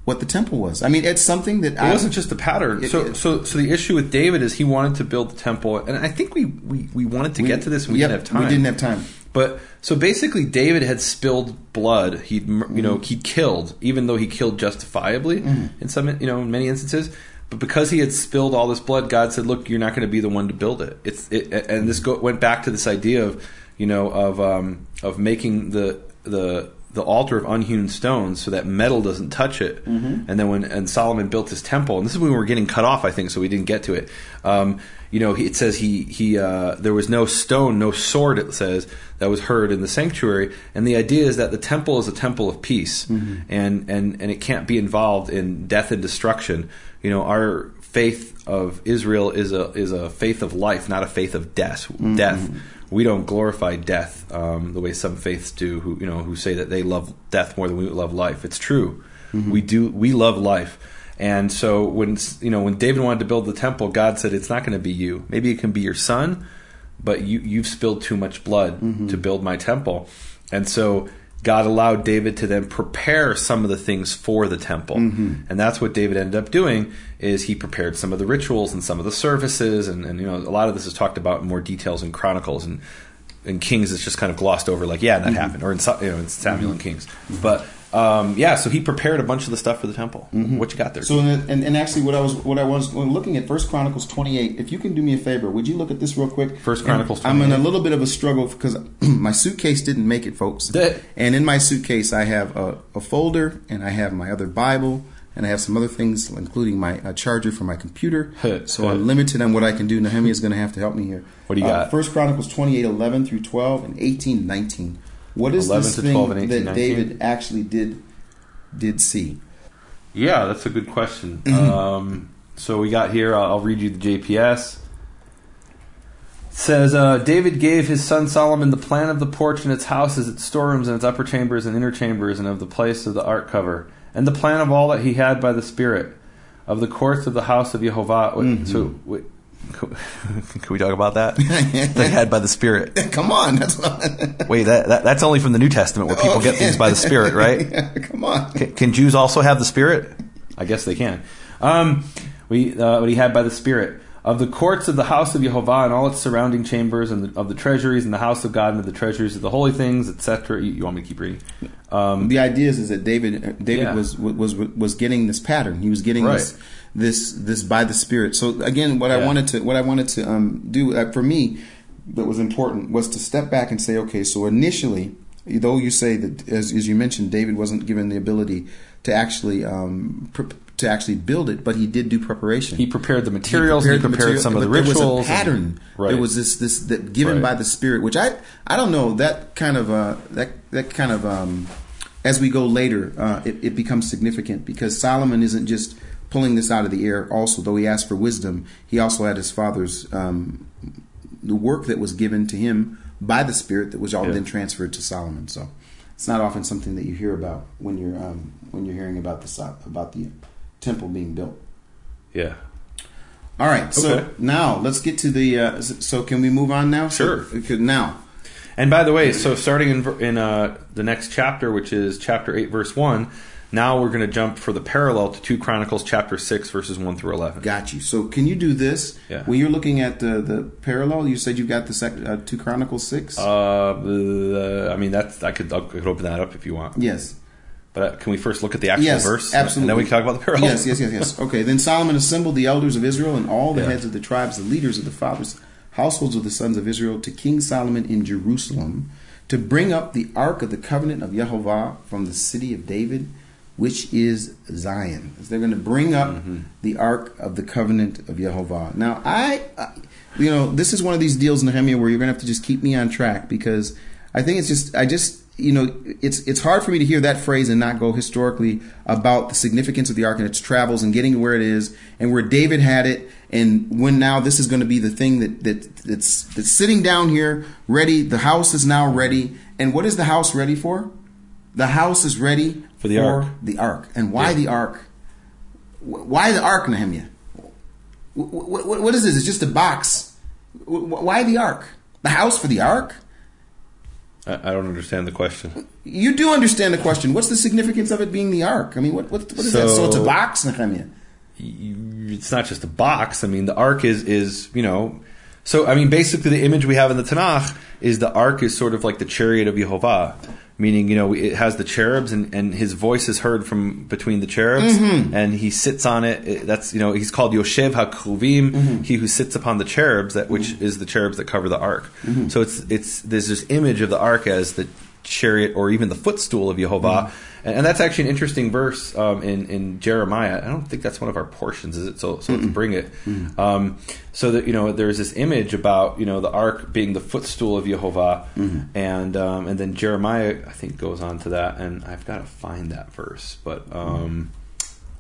B: what the temple was. I mean, it's something that
C: It
B: I
C: wasn't just a pattern.
B: It-
C: so,
B: it-
C: so, so the issue with David is he wanted to build the temple, and I think we we, we wanted to
B: we-
C: get to this, and we
B: yep,
C: didn't have time.
B: We didn't have time.
C: But so basically, David had spilled blood. He'd you know he'd killed, even though he killed justifiably in some you know in many instances. But because he had spilled all this blood, God said, "Look, you're not going to be the one to build it." It's it, and this go, went back to this idea of you know of um, of making the the the altar of unhewn stones so that metal doesn't touch it. And then when and Solomon built his temple, and this is when we were getting cut off, I think, so we didn't get to it. Um, you know, it says he he uh, there was no stone, no sword. It says that was heard in the sanctuary, and the idea is that the temple is a temple of peace, and and and it can't be involved in death and destruction. You know, our faith of Israel is a is a faith of life, not a faith of death. Death. We don't glorify death um, the way some faiths do, who you know who say that they love death more than we love life. It's true. We do. We love life. And so when you know when David wanted to build the temple, God said it's not going to be you. Maybe it can be your son, but you you've spilled too much blood to build my temple. And so God allowed David to then prepare some of the things for the temple. Mm-hmm. And that's what David ended up doing is he prepared some of the rituals and some of the services and, and you know a lot of this is talked about in more details in Chronicles and in Kings it's just kind of glossed over like yeah that mm-hmm. happened or in you know in Samuel and mm-hmm. Kings. But um, yeah, so he prepared a bunch of the stuff for the temple. What you got there?
B: So and, and, actually, what I was what I was looking at First Chronicles twenty eight. If you can do me a favor, would you look at this real quick?
C: First Chronicles
B: I'm in a little bit of a struggle because (clears throat) my suitcase didn't make it, folks.
C: That-
B: and in my suitcase, I have a, a folder and I have my other Bible and I have some other things, including my uh, charger for my computer. so I'm limited on what I can do. Nehemiah is going to have to help me here.
C: What do you
B: Uh,
C: got?
B: First Chronicles 28, 11 through 12 and 18, 19. What is
C: 11
B: this
C: to
B: thing
C: 12 and 18,
B: that
C: 19?
B: David actually did did see?
C: Yeah, that's a good question.
B: Mm-hmm.
C: Um, so we got here. I'll, I'll read you the JPS. It says uh, David gave his son Solomon the plan of the porch and its houses, its storerooms, and its upper chambers and inner chambers, and of the place of the ark cover, and the plan of all that he had by the Spirit of the courts of the house of Jehovah.
B: Mm-hmm.
C: So, wait, Can (laughs) we talk about that? they had by the Spirit. (laughs)
B: Come on, that's (laughs)
C: Wait, that, that that's only from the New Testament where people get
B: Okay.
C: things by the Spirit, right?
B: Come on.
C: Can, can Jews also have the Spirit? I guess they can. Um, we uh, what he had by the Spirit of the courts of the house of Jehovah and all its surrounding chambers, and the, of the treasuries and the house of God and of the treasuries of the holy things, etc. You, you want me to keep reading? Um,
B: the idea is, is that David David
C: Yeah.
B: was was was getting this pattern. He was getting
C: Right.
B: this this this by the Spirit. So again, what I wanted to what I wanted to um, do uh, for me that was important was to step back and say, okay, so initially, though you say that as, as you mentioned, David wasn't given the ability to actually um, pre- to actually build it, but he did do preparation.
C: he prepared the materials. He prepared,
B: the material,
C: some of the rituals.
B: There was a
C: and-
B: pattern.
C: right.
B: There was this this that given
C: Right.
B: by the Spirit, which I I don't know that kind of uh, that that kind of um, as we go later, uh, it, it becomes significant because Solomon isn't just pulling this out of the air. Also, though he asked for wisdom, he also had his father's um, the work that was given to him by the Spirit that was all
C: Yeah.
B: then transferred to Solomon. So it's not often something that you hear about when you're um, when you're hearing about the about the temple being built.
C: yeah.
B: All right, so
C: Okay.
B: now let's get to the. Uh, so can we move on now?
C: Sure.
B: So, now,
C: And by the way, so starting in in uh, the next chapter, which is chapter eight, verse one. Now we're going to jump for the parallel to two Chronicles chapter six, verses one through eleven.
B: got you. So can you do this
C: Yeah.
B: when you're looking at the the parallel? You said you got the sec, uh, two Chronicles six.
C: Uh, I mean, that's I could I could open that up if you want.
B: yes.
C: But uh, can we first look at the actual
B: Yes,
C: verse,
B: absolutely.
C: and then we can talk about the parallel?
B: Yes, yes, yes, yes. (laughs) Okay. Then Solomon assembled the elders of Israel and all the
C: Yeah.
B: heads of the tribes, the leaders of the fathers, households of the sons of Israel, to King Solomon in Jerusalem, to bring up the ark of the covenant of Jehovah from the city of David, which is Zion. They're going to bring up
C: Mm-hmm.
B: the ark of the covenant of Jehovah. Now, I, I, you know, this is one of these deals, in Nehemiah, where you're going to have to just keep me on track because I think it's just, I just, you know, it's it's hard for me to hear that phrase and not go historically about the significance of the ark and its travels and getting to where it is and where David had it and when now this is going to be the thing that that that's that's sitting down here ready. The house is now ready, and what is the house ready for? The house is ready
C: For the ark.
B: The ark, and why
C: Yeah.
B: the ark? Why the ark, Nehemiah? Wh- wh- wh- what is this? It's just a box. Wh- wh- Why the ark? The house for the ark?
C: I, I don't understand the question.
B: You do understand the question. What's the significance of it being the ark? I mean, what what, what is that? So it's a box, Nehemiah.
C: It's not just a box. I mean, the ark is is you know. So I mean, basically, the image we have in the Tanakh is the ark is sort of like the chariot of Yehovah, meaning you know it has the cherubs and, and his voice is heard from between the cherubs, mm-hmm. and he sits on it. It- That's you know he's called Yoshev HaKruvim, mm-hmm. he who sits upon the cherubs, that which mm-hmm. is the cherubs that cover the ark. So it's it's there's this image of the ark as the chariot or even the footstool of Yehovah. And, and that's actually an interesting verse um, in, in Jeremiah. I don't think that's one of our portions, is it? So, so let's bring it. Um, so that, you know, there's this image about, you know, the ark being the footstool of Yehovah. And, um, and then Jeremiah, I think, goes on to that. And I've got to find that verse. But um,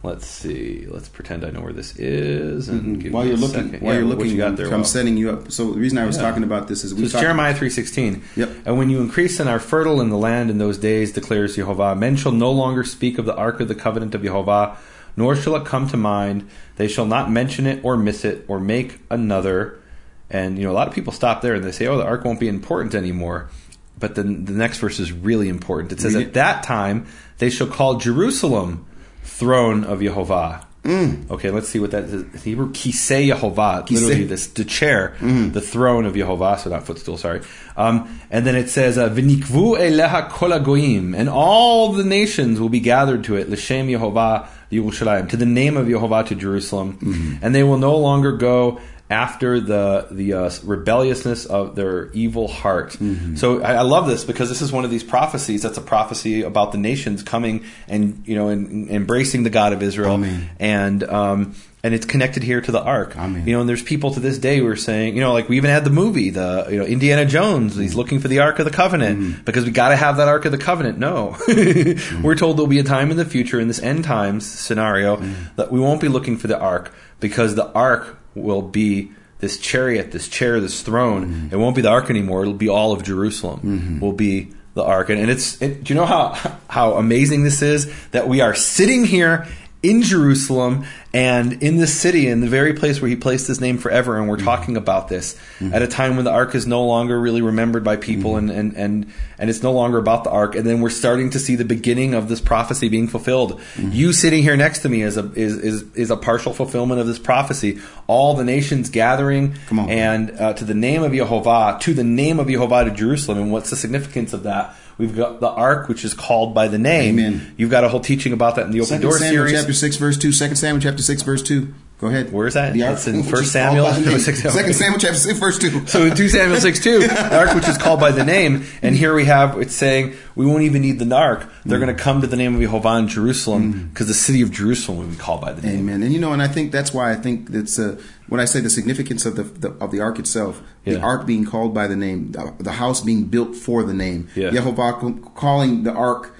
C: let's see. Let's pretend I know where this is. And give
B: While
C: me
B: you're
C: a
B: looking,
C: second.
B: while
C: Yeah,
B: you're looking,
C: you got there,
B: I'm setting you up. So the reason I was
C: Yeah.
B: talking about this is
C: So it's Jeremiah three sixteen.
B: Yep.
C: And when you increase and are fertile in the land in those days, declares Jehovah, men shall no longer speak of the ark of the covenant of Jehovah, nor shall it come to mind. They shall not mention it or miss it or make another. And you know, a lot of people stop there and they say, "Oh, the ark won't be important anymore." But then the next verse is really important. It says,
B: Read it.
C: "At that time they shall call Jerusalem throne of Jehovah." Okay, let's see what that is. Hebrew, kisei Yehovah, literally this the chair, the throne of Yehovah, so not footstool, sorry. Um, and then it says, uh, "V'nikvu eleha kol hagoyim," and all the nations will be gathered to it, l'shem Yehovah Yerushalayim, to the name of Yehovah to Jerusalem, and they will no longer go after the the uh, rebelliousness of their evil heart. Mm-hmm. So I, I love this because this is one of these prophecies. That's a prophecy about the nations coming and you know and, and embracing the God of Israel,
B: Amen.
C: and um, and it's connected here to the ark.
B: Amen.
C: You know, and there's people to this day who are saying, you know, like we even had the movie, the you know Indiana Jones. He's mm-hmm. looking for the Ark of the Covenant mm-hmm. because we got to have that Ark of the Covenant. No, (laughs) we're told there'll be a time in the future in this end times scenario that we won't be looking for the Ark because the Ark will be this chariot, this chair, this throne. Mm-hmm. It won't be the Ark anymore. It'll be all of Jerusalem. Mm-hmm. Will be the Ark, and, and it's. It, do you know how how amazing this is that we are sitting here in Jerusalem and in this city, in the very place where he placed his name forever. And we're mm-hmm. talking about this mm-hmm. at a time when the ark is no longer really remembered by people mm-hmm. and, and, and, and it's no longer about the ark. And then we're starting to see the beginning of this prophecy being fulfilled. You sitting here next to me is a, is, is, is a partial fulfillment of this prophecy. All the nations gathering and uh, to the name of Jehovah, to the name of Jehovah to Jerusalem. And what's the significance of that? We've got the ark, which is called by the name.
B: Amen.
C: You've got a whole teaching about that in the Open
B: Second
C: Door
B: Samuel
C: series.
B: chapter six verse two. Second Samuel chapter six verse two. Go ahead.
C: Where is that?
B: The ark,
C: That's in First Samuel?
B: by the
C: No, (laughs)
B: name.
C: six-
B: Second Samuel chapter six verse two.
C: So in 2 Samuel 6 2, (laughs) the ark which is called by the name, and here we have it's saying we won't even need the ark. They're going to come to the name of Jehovah in Jerusalem because the city of Jerusalem will be called by the name.
B: Amen. And you know, and I think that's why I think that's uh, when I say the significance of the, the of the ark itself, the ark being called by the name, the, the house being built for the name,
C: Yeah.
B: Yehovah calling the ark.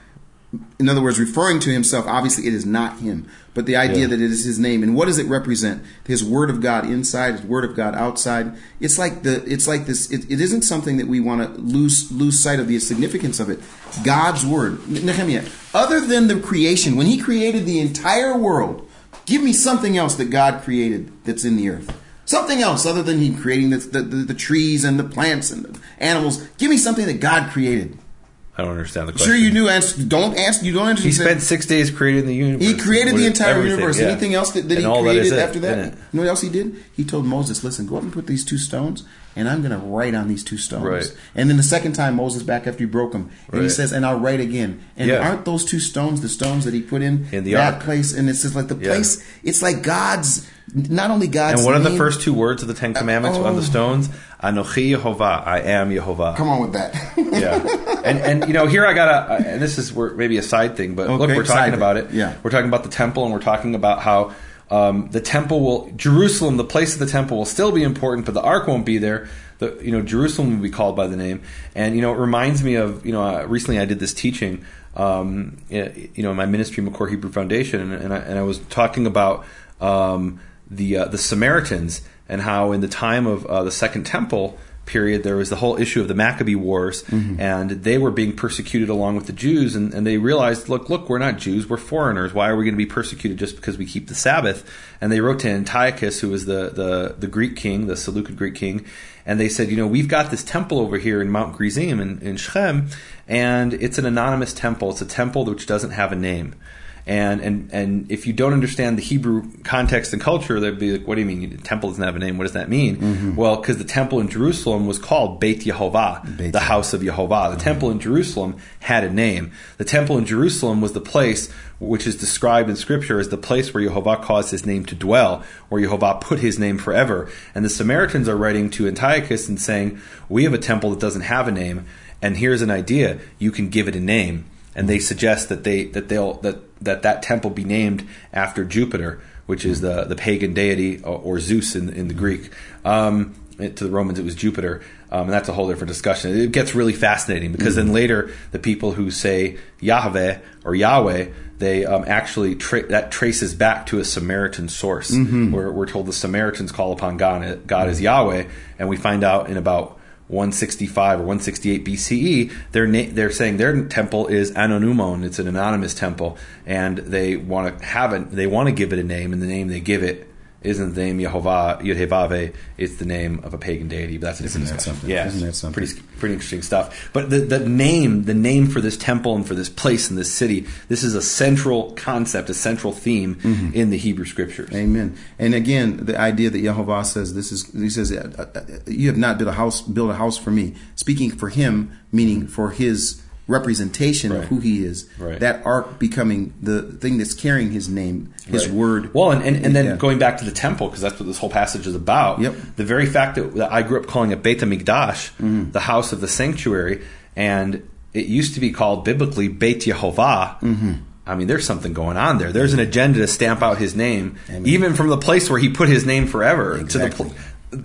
B: In other words, referring to himself. Obviously, it is not him, but the idea
C: Yeah.
B: that it is his name. And what does it represent? His word of God inside, his word of God outside. It's like the. It's like this. It, it isn't something that we want to lose lose sight of the significance of it. God's word, Nehemiah. Other than the creation, when He created the entire world, give me something else that God created that's in the earth. Something else other than He creating the, the, the, the trees and the plants and the animals. Give me something that God created.
C: I don't understand the question.
B: Sure, you do answer. Don't answer. You don't answer.
C: He spent six days creating the universe.
B: He created
C: What
B: the entire universe.
C: yeah.
B: Anything else that, that he
C: all that is
B: created
C: it,
B: after that?
C: isn't it?
B: You know what else he did? He told Moses, "Listen, go up and put these two stones, and I'm going to write on these two stones."
C: Right.
B: And then the second time, Moses back after he broke them, and he says, "And I'll write again." And
C: Yeah.
B: aren't those two stones the stones that he put in,
C: In the
B: that
C: ark.
B: place? And it's just like the
C: Yeah.
B: place. It's like God's. Not only God's.
C: And what are the first two words of the Ten Commandments on
B: oh.
C: the stones? Anochi Yehovah. I am Yehovah.
B: Come on with that. (laughs)
C: yeah, and and you know here I gotta, and this is maybe a side thing, but look, we're talking about it.
B: Yeah.
C: we're talking about the temple, and we're talking about how um, the temple will Jerusalem, the place of the temple, will still be important, but the ark won't be there. The you know Jerusalem will be called by the name, and you know it reminds me of you know uh, recently I did this teaching. Um, you know, in my ministry, Makor Hebrew Foundation, and, and, I, and I was talking about um, the uh, the Samaritans and how in the time of uh, the Second Temple period there was the whole issue of the Maccabee Wars, mm-hmm. and they were being persecuted along with the Jews, and, and they realized, look, look, we're not Jews, we're foreigners. Why are we going to be persecuted just because we keep the Sabbath? And they wrote to Antiochus, who was the the, the Greek king, the Seleucid Greek king, and they said, you know, we've got this temple over here in Mount Gerizim in, in Shechem, and it's an anonymous temple. It's a temple which doesn't have a name. And, and and if you don't understand the Hebrew context and culture, they'd be like, "What do you mean? The temple doesn't have a name? What does that mean?" Mm-hmm. Well, because the temple in Jerusalem was called Beit Yehovah,
B: Beit
C: the house of Yehovah. The mm-hmm. temple in Jerusalem had a name. The temple in Jerusalem was the place which is described in Scripture as the place where Yehovah caused His name to dwell, where Yehovah put His name forever. And the Samaritans are writing to Antiochus and saying, "We have a temple that doesn't have a name, and here's an idea: you can give it a name." And they suggest that they that they'll that that that temple be named after Jupiter, which is the the pagan deity or, or Zeus in in the Greek. Um, to the Romans, it was Jupiter, um, and that's a whole different discussion. It gets really fascinating because then later the people who say Yahweh or Yahweh, they um, actually tra- that traces back to a Samaritan source. Where we're told the Samaritans call upon God, God as Yahweh, and we find out in about 165 or 168 BCE, they're na- they're saying their temple is Anonymon. It's an anonymous temple, and they want to have it. They want to give it a name, and the name they give it isn't the name Yehovah Yudhevave. It's the name of a pagan deity. But that's a different
B: Isn't that
C: discussion.
B: something?
C: Yeah,
B: Isn't that something?
C: pretty pretty interesting stuff. But the the name the name for this temple and for this place and this city. This is a central concept, a central theme
B: Mm-hmm.
C: in the Hebrew scriptures.
B: Amen. And again, the idea that Yehovah says this is he says you have not built a house built a house for me. Speaking for him, meaning for his representation of who he is.
C: Right.
B: That ark becoming the thing that's carrying his name, his
C: Right.
B: word.
C: Well, and, and, and then
B: Yeah.
C: going back to the temple, because that's what this whole passage is about.
B: Yep.
C: The very fact that, that I grew up calling it Beit HaMikdash,
B: Mm-hmm.
C: the house of the sanctuary, and it used to be called biblically Beit Yehovah.
B: Mm-hmm.
C: I mean, there's something going on there. There's an agenda to stamp out his name,
B: Amen.
C: even from the place where he put his name forever.
B: Exactly.
C: To the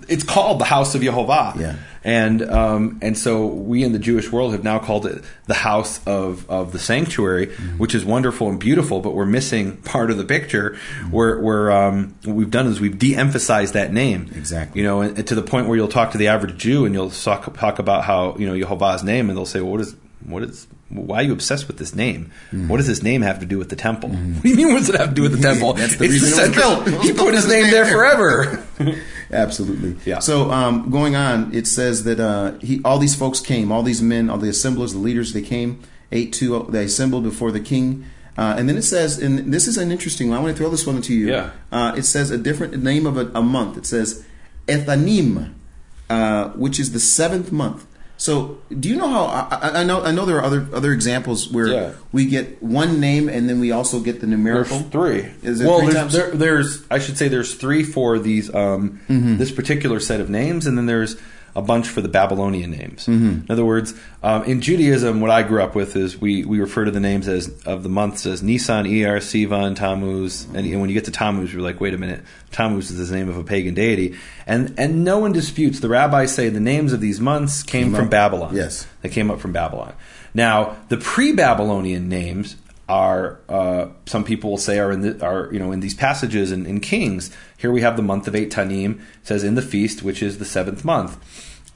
C: it's called the house of Yehovah.
B: Yeah.
C: And um, and so we in the Jewish world have now called it the house of, of the sanctuary,
B: Mm-hmm.
C: which is wonderful and beautiful, but we're missing part of the picture. Where where um, what we've done is we've de-emphasized that name.
B: Exactly.
C: You know, and, and to the point where you'll talk to the average Jew and you'll talk, talk about how you know Yehovah's name, and they'll say, well, "What is what is why are you obsessed with this name? What does this name have to do with the temple? (laughs) What do you mean? What does it have to do with the (laughs) temple?
B: That's the
C: it's
B: reason it built.
C: He put his name there. forever. (laughs)
B: Absolutely.
C: Yeah.
B: So um, going on, it says that uh, he, all these folks came, all these men, all the assemblers, the leaders, they came, eight two, they assembled before the king. Uh, and then it says, and this is an interesting one. I want to throw this one to you.
C: Yeah.
B: Uh, it says a different name of a, a month. It says Ethanim, uh, which is the seventh month. So, do you know how? I, I- know. I know there are other other examples where
C: Yeah.
B: we get one name and then we also get the numerical.
C: There's three.
B: Is it
C: well,
B: three
C: there's, there, there's I should say there's three for these um, this particular set of names, and then there's a bunch for the Babylonian names. In other words, um, in Judaism, what I grew up with is we, we refer to the names as of the months as Nisan, Iyar, Sivan, Tammuz, and, and when you get to Tammuz, you're like, wait a minute, Tammuz is the name of a pagan deity, and and no one disputes. The rabbis say the names of these months came,
B: Came
C: from
B: up-
C: Babylon.
B: yes.
C: They came up from Babylon. Now, the pre-Babylonian names are uh, some people will say are in the, are you know in these passages in, in Kings. Here we have the month of Ethanim says in the feast, which is the seventh month.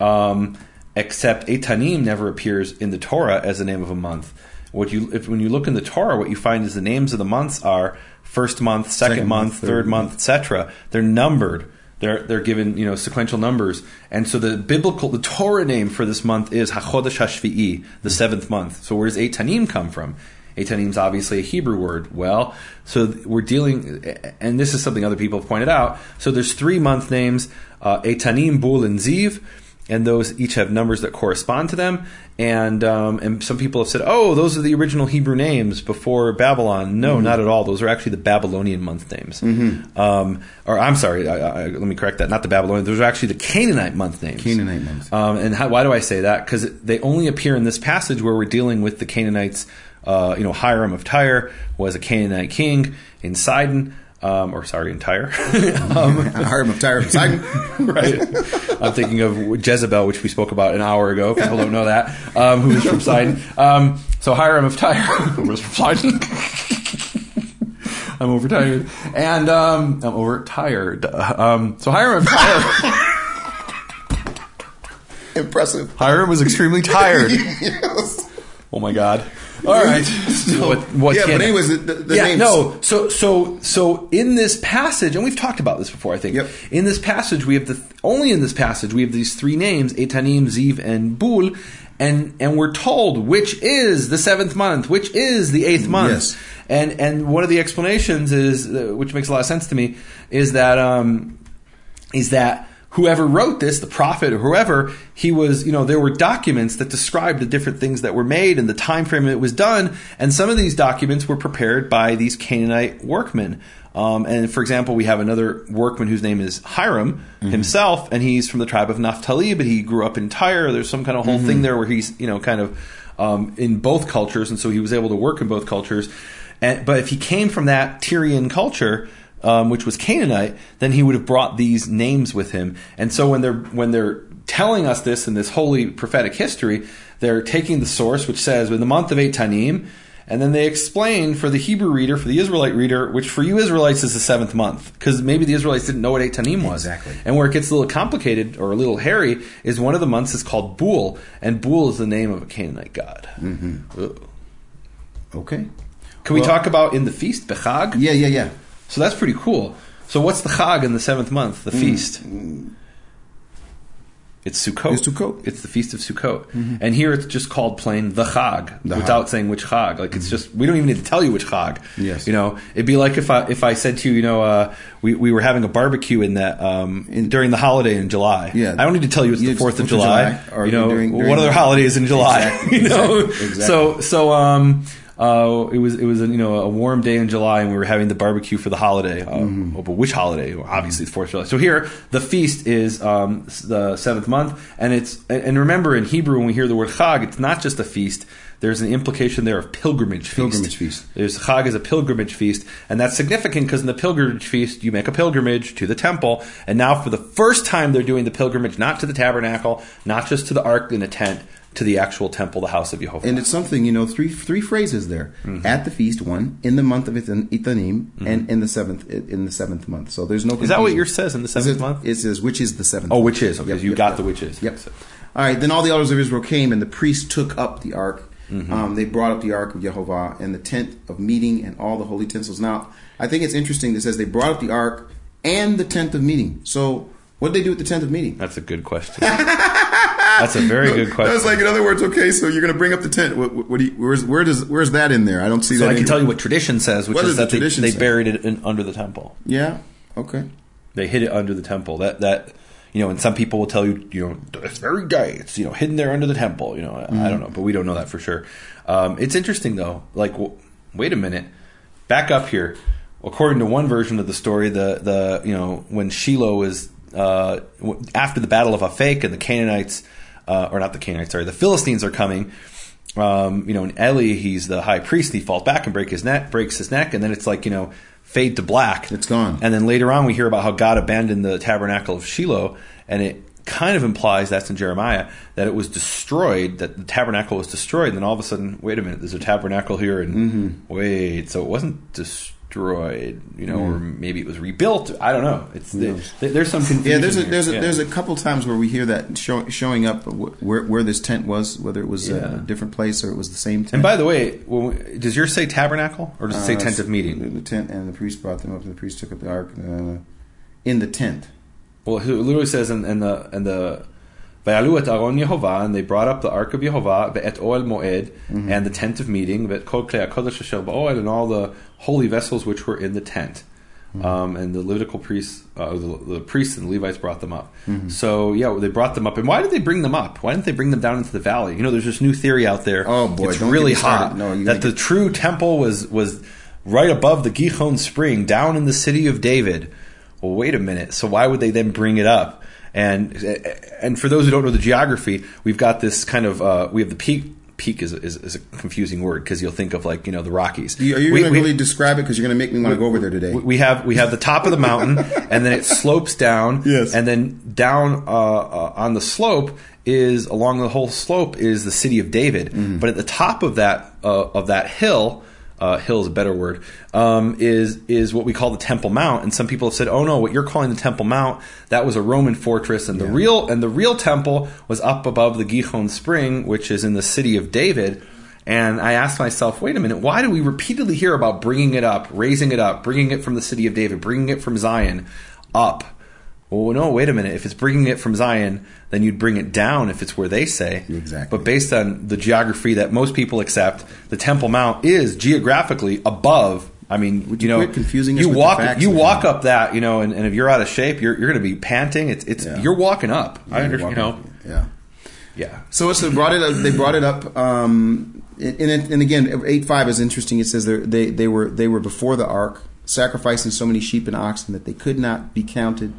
C: Um, except Ethanim never appears in the Torah as the name of a month. What you if when you look in the Torah, what you find is the names of the months are first month, second,
B: Second
C: month,
B: month,
C: third
B: third
C: month, etc. They're numbered. They're they're given you know sequential numbers, and so the biblical the Torah name for this month is Hachodesh Hashvi'i, the seventh month. So where does Ethanim come from? Ethanim is obviously a Hebrew word. Well, so we're dealing, and this is something other people have pointed out. So there's three month names: uh, Ethanim, Bul, and Ziv and those each have numbers that correspond to them. And um, and some people have said, oh, those are the original Hebrew names before Babylon. No, not at all. Those are actually the Babylonian month names. Um, or I'm sorry, I, I, let me correct that. Not the Babylonian. Those are actually the Canaanite month names.
B: Canaanite months.
C: Um, and how, why do I say that? Because they only appear in this passage where we're dealing with the Canaanites. Uh, you know, Hiram of Tyre was a Canaanite king in Sidon. Um, or sorry, in Tyre. (laughs) um, (laughs)
B: Hiram of Tyre of Sidon. (laughs)
C: right. I'm thinking of Jezebel, which we spoke about an hour ago. People don't know that. Um, who is from Sidon? Um, so Hiram of Tyre, who was from Sidon. I'm overtired, and um, I'm overtired. Um, so Hiram of Tyre,
B: Impressive.
C: Hiram was extremely tired.
B: Yes.
C: Oh my god! All right. (laughs) what, what
B: yeah, but anyways, the, the, the
C: yeah,
B: names.
C: no. So, so, so in this passage, and we've talked about this before, I think.
B: Yep.
C: In this passage, we have the only in this passage we have these three names: Etanim, Ziv, and Bul, and and we're told which is the seventh month, which is the eighth month.
B: Yes.
C: And and one of the explanations is, uh, which makes a lot of sense to me, is that um, is that whoever wrote this, the prophet or whoever, he was, you know, there were documents that described the different things that were made and the time frame it was done, and some of these documents were prepared by these Canaanite workmen. Um, and for example, we have another workman whose name is Hiram himself, and he's from the tribe of Naphtali, but he grew up in Tyre. There's some kind of whole thing there where he's, you know, kind of um, in both cultures, and so he was able to work in both cultures. And, but if he came from that Tyrian culture, um, which was Canaanite, then he would have brought these names with him. And so when they're when they're telling us this in this holy prophetic history, they're taking the source which says in the month of Ethanim, and then they explain for the Hebrew reader, for the Israelite reader, which for you Israelites is the seventh month, because maybe the Israelites didn't know what Ethanim was.
B: Exactly.
C: And where it gets a little complicated or a little hairy is one of the months is called Bul, and Bul is the name of a Canaanite god. Mm-hmm.
B: Okay.
C: Can we talk about in the feast Bechag?
B: Yeah, yeah, yeah.
C: So that's pretty cool. So what's the Chag in the seventh month, the feast? It's Sukkot.
B: It's Sukkot.
C: It's the feast of Sukkot. And here it's just called plain the Chag,
B: The
C: without
B: Chag.
C: saying which Chag. Like it's just we don't even need to tell you which Chag.
B: Yes.
C: You know, it'd be like if I if I said to you, you know, uh, we we were having a barbecue in that um,
B: In-
C: during the holiday in July.
B: Yeah.
C: I don't need to tell you it's
B: Yeah,
C: the Fourth of
B: 4th of
C: July.
B: July, or
C: you know,
B: during-
C: what other
B: the-
C: holidays in July? (laughs)
B: Exactly,
C: you know,
B: exactly.
C: so so um uh it was it was a, you know a warm day in July and we were having the barbecue for the holiday. Um, oh, but which holiday? Well, obviously the Fourth of July. So here the feast is um the seventh month, and it's and- and remember in Hebrew when we hear the word Chag, it's not just a feast. There's an implication there of pilgrimage feast.
B: Pilgrimage feast.
C: There's Chag is a pilgrimage feast, and that's significant because in the pilgrimage feast you make a pilgrimage to the temple, and now for the first time they're doing the pilgrimage not to the tabernacle, not just to the ark in a tent, to the actual temple, the house of Jehovah.
B: And it's something, you know, three three phrases there.
C: Mm-hmm.
B: At the feast, one in the month of Itan- Itanim, and in the seventh in the seventh month. So there's no.
C: is that what
B: confusion.
C: yours says in the
B: It
C: seventh
B: says-
C: month?
B: It says which is the seventh.
C: Oh, which is okay.
B: Yep,
C: you
B: yep,
C: got
B: yep.
C: the which is.
B: Yep. All right. Then all the elders of Israel came, and the priest took up the ark Um, they brought up the ark of Jehovah and the tent of meeting and all the holy utensils. Now, I think it's interesting that it says they brought up the ark and the tent of meeting. So, what did they do with the tent of meeting?
C: That's a good question. (laughs) That's a very good question.
B: That's like, in other words, okay, so you're going to bring up the tent. What, what, do you, where's, where does, where's that in there? I don't see
C: so
B: that.
C: I can
B: anywhere.
C: tell you what tradition says, which
B: What
C: is
B: does the
C: that they, they buried it in, under the temple.
B: Yeah. Okay.
C: They hid it under the temple. That that you know, and some people will tell you, you know, it's very gay. It's you know hidden there under the temple. You know, I-
B: Mm-hmm.
C: I don't know, but we don't know that for sure. Um, it's interesting though. Like, w- wait a minute, back up here. According to one version of the story, the the you know when Shiloh is uh, after the battle of Afek and the Canaanites, uh, or not the Canaanites, sorry, the Philistines are coming. Um, you know, and Eli, he's the high priest. He falls back and break his neck, breaks his neck, and then it's like you know, fade to black.
B: It's gone.
C: And then later on, we hear about how God abandoned the tabernacle of Shiloh, and it kind of implies that's in Jeremiah that it was destroyed, that the tabernacle was destroyed. And then all of a sudden, wait a minute, there's a tabernacle here, and
B: Mm-hmm.
C: wait, so it wasn't destroyed, you know, or maybe it was rebuilt. I don't know. It's the, th- there's some confusion.
B: Yeah, there's a
C: here.
B: there's a
C: Yeah.
B: there's a couple times where we hear that show, showing up where where this tent was, whether it was
C: Yeah.
B: a different place or it was the same tent.
C: And by the way, when we, does yours say tabernacle or does it say
B: Uh,
C: tent of meeting?
B: The tent and the priest brought them up, and the priest took up the ark uh, in the tent.
C: Well, it literally says in, in the in the Et Aron Yehovah, and they brought up the ark of Yehovah, ve'et ohel moed,
B: Mm-hmm.
C: and the tent of meeting, ve'et kol klei hakodesh asher ba'oel, and all the holy vessels which were in the tent.
B: Mm-hmm.
C: Um, and the Levitical priests, uh, the, the priests and the Levites brought them up.
B: Mm-hmm.
C: So yeah, they brought them up. And why did they bring them up? Why didn't they bring them down into the valley? You know, there's this new theory out there.
B: Oh, boy,
C: it's really
B: get me started.
C: hot
B: No,
C: that the true temple was was right above the Gihon spring, down in the city of David. Well, wait a minute. So why would they then bring it up? And and for those who don't know the geography, we've got this kind of uh, we have the peak. Peak is, is, is a confusing word because you'll think of like you know the Rockies.
B: Are you,
C: We-
B: going to really describe it? Because you're going to make me want to go over there today.
C: we- have we have the top of the mountain, (laughs) and then it slopes down.
B: Yes.
C: And then down uh, uh, on the slope is along the whole slope is the city of David.
B: Mm-hmm.
C: But at the top of that uh, of that hill, uh, hill is a better word, um, is is what we call the Temple Mount. And some people have said, "Oh no, what you're calling the Temple Mount that was a Roman fortress, and the real and the real temple was up above the Gihon Spring, which is in the city of David." And I asked myself, wait a minute, why do we repeatedly hear about bringing it up, raising it up, bringing it from the city of David, bringing it from Zion up? Well, no, wait a minute. If it's bringing it from Zion, then you'd bring it down if it's where they say.
B: Exactly.
C: But based on the geography that most people accept, the Temple Mount is geographically above. I mean,
B: Would
C: you,
B: you
C: know,
B: confusing
C: you
B: with the
C: walk, you
B: man?
C: walk up that, you know, and, and if you're out of shape, you're, you're going to be panting. It's, it's,
B: Yeah.
C: you're walking up. I understand, you know,
B: Yeah.
C: yeah.
B: So it's they brought it. Up, they brought it up. Um, and, and and again, eight five is interesting. It says they they were they were before the ark, sacrificing so many sheep and oxen that they could not be counted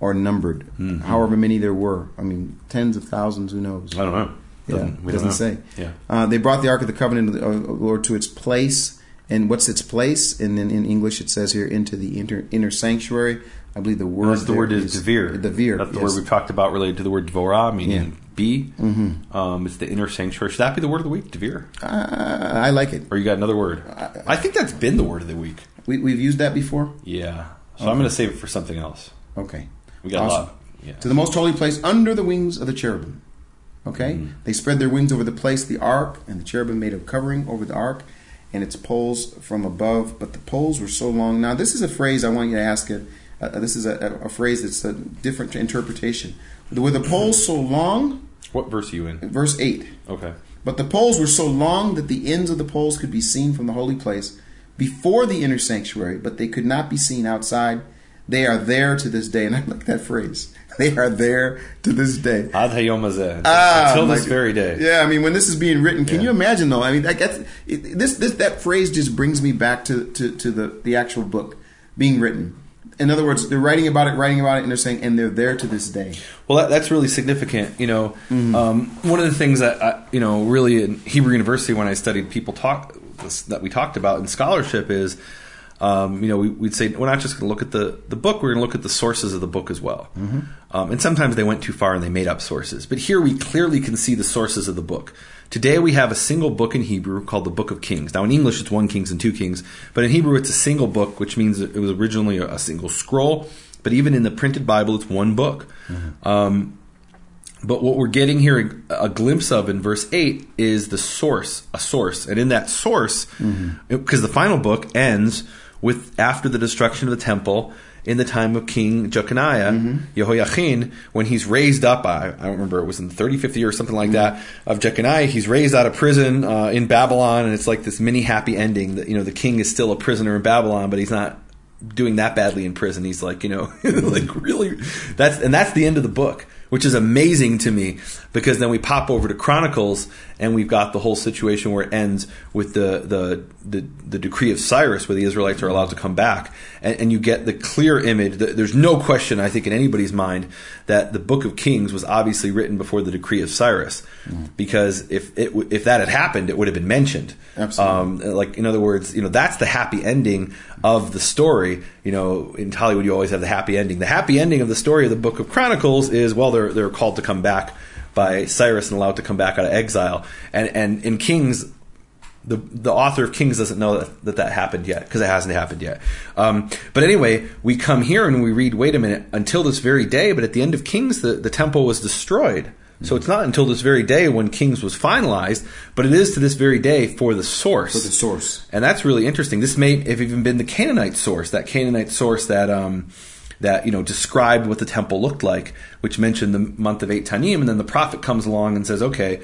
B: or numbered.
C: Mm-hmm.
B: However many there were. I mean, tens of thousands. Who knows?
C: I don't know.
B: Yeah,
C: Doesn't- we
B: doesn't say.
C: Yeah.
B: Uh, they brought the Ark of the Covenant of the Lord to its place. And what's its place? And then in English it says here, into the inner, inner sanctuary. I believe the word
C: That's the word is devir.
B: Devir.
C: That's the
B: yes.
C: word we've talked about related to the word dvorah, meaning
B: Yeah.
C: be. Mm-hmm. Um, it's the inner sanctuary. Should that be the word of the week, devir?
B: Uh, I like it.
C: Or you got another word? I think that's been the word of the week.
B: We, we've used that before.
C: Yeah. So I'm going to save it for something else.
B: Okay.
C: We got
B: Awesome.
C: a lot. Yeah.
B: To the most holy place under the wings of the cherubim. Okay?
C: Mm-hmm.
B: They spread their wings over the place, the ark, and the cherubim made a covering over the ark and its poles from above. But the poles were so long. Now, this is a phrase I want you to ask it. Uh, this is a, a, a phrase that's a different interpretation. Were the poles so long?
C: What verse are you in?
B: Verse 8.
C: Okay.
B: But the poles were so long that the ends of the poles could be seen from the holy place before the inner sanctuary, but they could not be seen outside. They are there to this day. And I like that phrase. (laughs) They are there to this day.
C: Ad hayom hazeh.
B: Ah,
C: Until
B: my
C: this very day.
B: Yeah, I mean, when this is being written, can
C: Yeah.
B: you imagine though? I mean, like that's, it, this, this, that phrase just brings me back to, to, to the, the actual book being written. In other words, they're writing about it, writing about it, and they're saying, and they're there to this day.
C: Well, that, that's really significant. You know,
B: Mm-hmm.
C: um, one of the things that I, you know, really in Hebrew University when I studied people talk that we talked about in scholarship is, um, you know, we, we'd say we're not just going to look at the the book; we're going to look at the sources of the book as well.
B: Mm-hmm.
C: Um, and sometimes they went too far and they made up sources. But here we clearly can see the sources of the book. Today we have a single book in Hebrew called the Book of Kings. Now in English it's one Kings and two Kings, but in Hebrew it's a single book, which means it was originally a, single scroll. But even in the printed Bible, it's one book. Um, But what we're getting here a glimpse of in verse 8 is the source, a source. And in that source, because the final book ends with after the destruction of the temple in the time of King Jeconiah, Jehoiachin, when he's raised up, I, I don't remember, it was in the 35th year or something like that, of Jeconiah. He's raised out of prison uh, in Babylon, and it's like this mini happy ending that, you know, the king is still a prisoner in Babylon, but he's not doing that badly in prison. He's like, you know, (laughs) like really, that's, and that's the end of the book, which is amazing to me because then we pop over to Chronicles and we've got the whole situation where it ends with the, the, the, the decree of Cyrus where the Israelites are allowed to come back. And, and you get the clear image. that There's no question, I think, in anybody's mind that the book of Kings was obviously written before the decree of Cyrus because if it, if that had happened, it would have been mentioned.
B: Absolutely.
C: Um, like in other words, you know that's the happy ending of the story. You know, in Hollywood, you always have the happy ending. The happy ending of the story of the Book of Chronicles is well, they're they're called to come back by Cyrus and allowed to come back out of exile. And and in Kings, the the author of Kings doesn't know that that, that happened yet because it hasn't happened yet. Um, but anyway, we come here and we read. Wait a minute, until this very day. But at the end of Kings, the the temple was destroyed. So it's not until this very day when Kings was finalized, but it is to this very day for the source.
B: For the source.
C: And that's really interesting. This may have even been the Canaanite source, that Canaanite source that um, that you know described what the temple looked like, which mentioned the month of Ethanim, and then the prophet comes along and says, "Okay,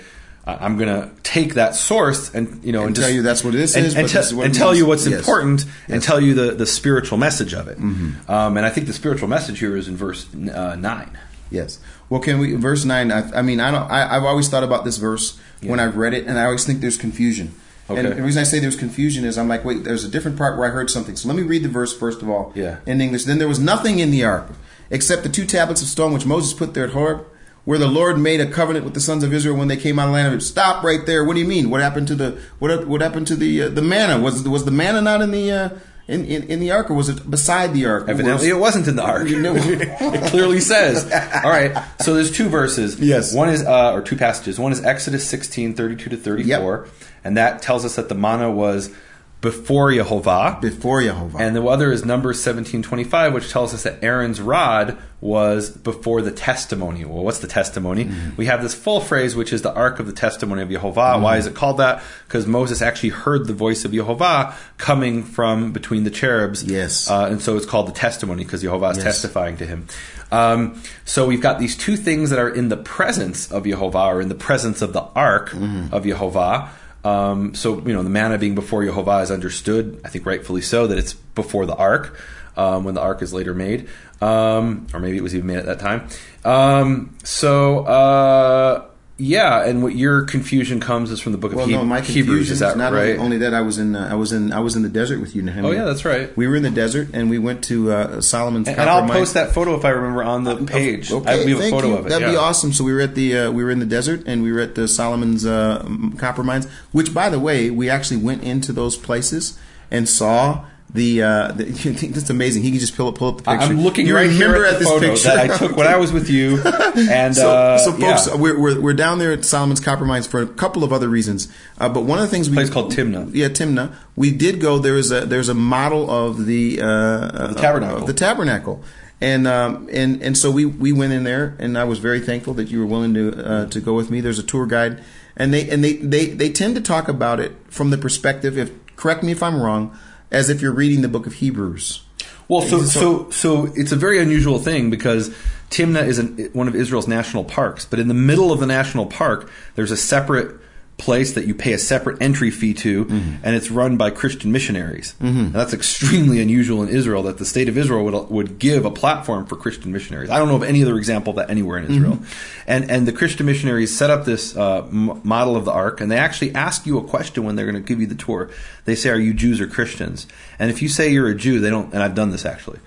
C: I'm going to take that source and you know and,
B: tell
C: just-
B: you that's what this
C: and,
B: is,
C: and,
B: but
C: te-
B: this is what
C: and tell
B: means."
C: you what's
B: Yes.
C: important, and
B: Yes. Mm-hmm.
C: tell you the the spiritual message of it. Um, and I think the spiritual message here is in verse uh, nine.
B: Yes. Well, can we verse nine? I, I mean, I don't. I, I've always thought about this verse when I've read it, and I always think there's confusion. And the reason I say there's confusion is I'm like, wait, there's a different part where I heard something. So let me read the verse first of all.
C: Yeah.
B: In English. Then there was nothing in the ark except the two tablets of stone which Moses put there at Horeb, where the Lord made a covenant with the sons of Israel when they came out of the land of Egypt. Stop right there. What do you mean? What happened to the what? What happened to the uh, the manna? Was was the manna not in the uh, in, in in the ark, or was it beside the ark?
C: Evidently, it wasn't in the ark. (laughs) It clearly says. All right. So there's two verses.
B: Yes.
C: One is, uh, or two passages. One is Exodus 16, 32 to 34. And that tells us that the manna was before Yehovah.
B: before Yehovah.
C: And the other is Numbers 17:25, which tells us that Aaron's rod was before the testimony. Well, what's the testimony?
B: Mm-hmm.
C: We have this full phrase, which is the ark of the testimony of Jehovah. Why is it called that? Because Moses actually heard the voice of Yehovah coming from between the cherubs.
B: Yes.
C: Uh, and so it's called the testimony because Yehovah is
B: Yes.
C: testifying to him. Um, so we've got these two things that are in the presence of Yehovah or in the presence of the ark
B: Mm-hmm.
C: of Jehovah. Um, so you know the manna being before Jehovah is understood. I think rightfully so that it's before the ark um, when the ark is later made, um, or maybe it was even made at that time. Um, so uh, yeah, and what your confusion comes is from the book of
B: Well,
C: Heb-
B: no, my
C: Hebrews.
B: confusion
C: Is that
B: not
C: right?
B: only that. I was in, uh, I was in, I was in the desert with you, Nehemiah.
C: Oh, yeah, that's right.
B: We were in the desert, and we went to uh, Solomon's.
C: and, and I'll
B: mine.
C: post that photo if I remember on the page.
B: Okay,
C: I, we have a photo
B: you.
C: of it.
B: That'd be awesome. So we were at the, uh, we were in the desert, and we were at the Solomon's uh, copper mines. Which, by the way, we actually went into those places and saw. The, uh, the (laughs) it's amazing. He can just pull up, pull up the picture.
C: I'm looking
B: You
C: right here
B: remember
C: at the
B: this
C: photo
B: picture.
C: that I took when I was with you, (laughs) and
B: so,
C: uh,
B: so folks,
C: yeah.
B: we're, we're we're down there at Solomon's Copper Mines for a couple of other reasons. Uh, but one of the things we
C: place called Timnah.
B: yeah, Timna. We did go. There is a there's a model of the uh,
C: the tabernacle.
B: of the tabernacle, and um, and and so we we went in there, and I was very thankful that you were willing to uh, to go with me. There's a tour guide, and they and they they they tend to talk about it from the perspective. If correct me if I'm wrong, as if you're reading the book of Hebrews.
C: Well, so
B: So-
C: so it's a very unusual thing because Timnah is an, one of Israel's national parks, but in the middle of the national park, there's a separate place that you pay a separate entry fee to, mm-hmm. and it's run by Christian missionaries. Mm-hmm. And that's extremely unusual in Israel that the state of Israel would would give a platform for Christian missionaries. I don't know of any other example of that anywhere in Israel. Mm-hmm. And and the Christian missionaries set up this uh, m- model of the ark, and they actually ask you a question when they're going to give you the tour. They say, "Are you Jews or Christians?" And if you say you're a Jew, they don't. And I've done this actually.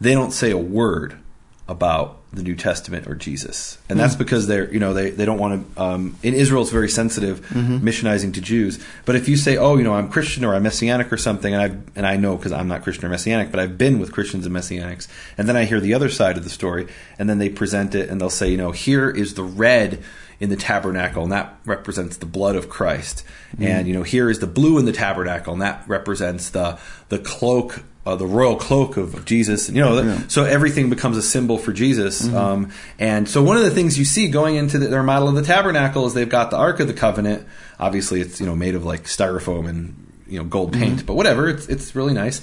C: They don't say a word about the New Testament or Jesus, and that's because they're you know they, they don't want to. Um, in Israel, it's very sensitive missionizing to Jews. But if you say, oh, you know, I'm Christian or I'm Messianic or something, and I and I know because I'm not Christian or Messianic, but I've been with Christians and Messianics, and then I hear the other side of the story, and then they present it and they'll say, you know, here is the red in the tabernacle, and that represents the blood of Christ, and you know, here is the blue in the tabernacle, and that represents the the cloak uh, the royal cloak of, of Jesus. You know,
B: Yeah.
C: so everything becomes a symbol for Jesus. Um, and so one of the things you see going into the, their model of the tabernacle is they've got the Ark of the Covenant. Obviously, it's you know made of like styrofoam and you know gold paint, but whatever. It's it's really nice.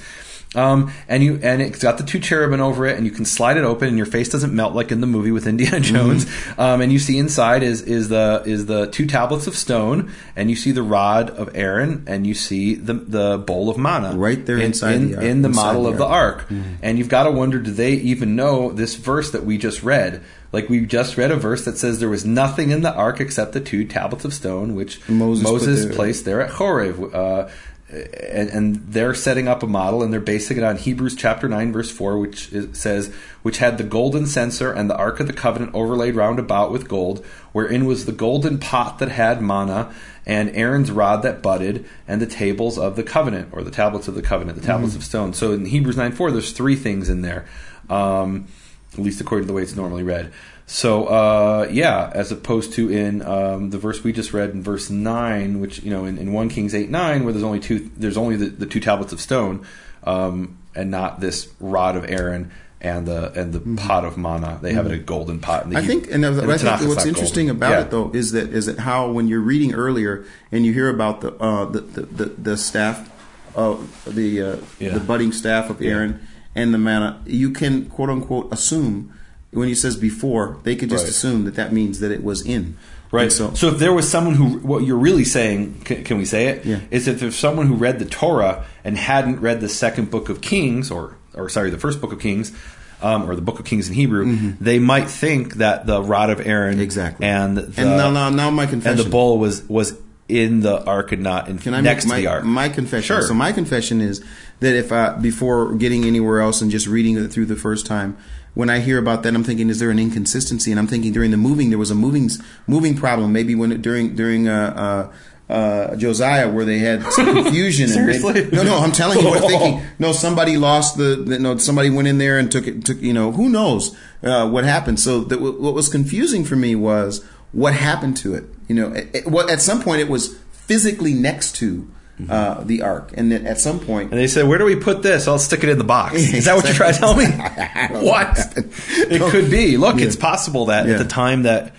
C: Um, and you and it's got the two cherubim over it, and you can slide it open, and your face doesn't melt like in the movie with Indiana Jones. Um, and you see inside is is the is the two tablets of stone, and you see the rod of Aaron, and you see the the bowl of manna
B: Right there
C: in,
B: inside
C: in,
B: the ark-
C: in the model
B: the
C: of the
B: ark.
C: ark. And you've got to wonder, do they even know this verse that we just read? Like we just read a verse that says there was nothing in the ark except the two tablets of stone, which
B: Moses
C: Moses,
B: there.
C: placed there at Horeb. Uh, and, and they're setting up a model, and they're basing it on Hebrews chapter nine, verse four, which is, says, "Which had the golden censer and the ark of the covenant overlaid round about with gold, wherein was the golden pot that had manna, and Aaron's rod that budded, and the tables of the covenant, or the tablets of the covenant, the tablets of stone." So in Hebrews nine four, there's three things in there, um, at least according to the way it's normally read. So uh, yeah, as opposed to in um, the verse we just read in verse nine, which you know in, in one Kings eight nine, where there's only two, there's only the, the two tablets of stone, um, and not this rod of Aaron and the and the pot of manna. They have it a golden pot.
B: Mm-hmm. I think, and,
C: and
B: I think what's interesting
C: golden.
B: about
C: Yeah.
B: it though is that is that how when you're reading earlier and you hear about the uh, the, the, the the staff, uh, the uh,
C: Yeah.
B: the budding staff of Aaron and the manna, you can quote unquote assume when he says before, they could just
C: Right.
B: assume that that means that it was in.
C: Right.
B: And
C: So,
B: so,
C: if there was someone who, what you're really saying, can, can we say it?
B: Yeah.
C: Is if there's someone who read the Torah and hadn't read the second book of Kings, or or sorry, the first book of Kings, um, or the book of Kings in Hebrew, they might think that the rod of Aaron,
B: Mm-hmm. Exactly.
C: and the,
B: and now, now, now my
C: and the bowl was was in the ark and not in
B: Can I
C: next
B: make my,
C: to the ark.
B: my confession?
C: Sure.
B: So my confession is that if I before getting anywhere else and just reading it through the first time, when I hear about that, I'm thinking, is there an inconsistency? And I'm thinking during the moving there was a moving moving problem. Maybe when it, during during uh, uh, uh, Josiah where they had some (laughs) confusion. and they- no, no, I'm telling you. We're thinking. (laughs) No, somebody lost the, the. No, somebody went in there and took it. Took you know who knows uh, what happened. So that, what was confusing for me was what happened to it. You know, it, it- what at some point it was physically next to uh, the ark, and then at some point
C: and they said, "Where do we put this? I'll stick it in the box." Is that what you're trying to tell me? (laughs) what? (laughs) It could be. Look,
B: Yeah.
C: it's possible that
B: Yeah.
C: at the time that,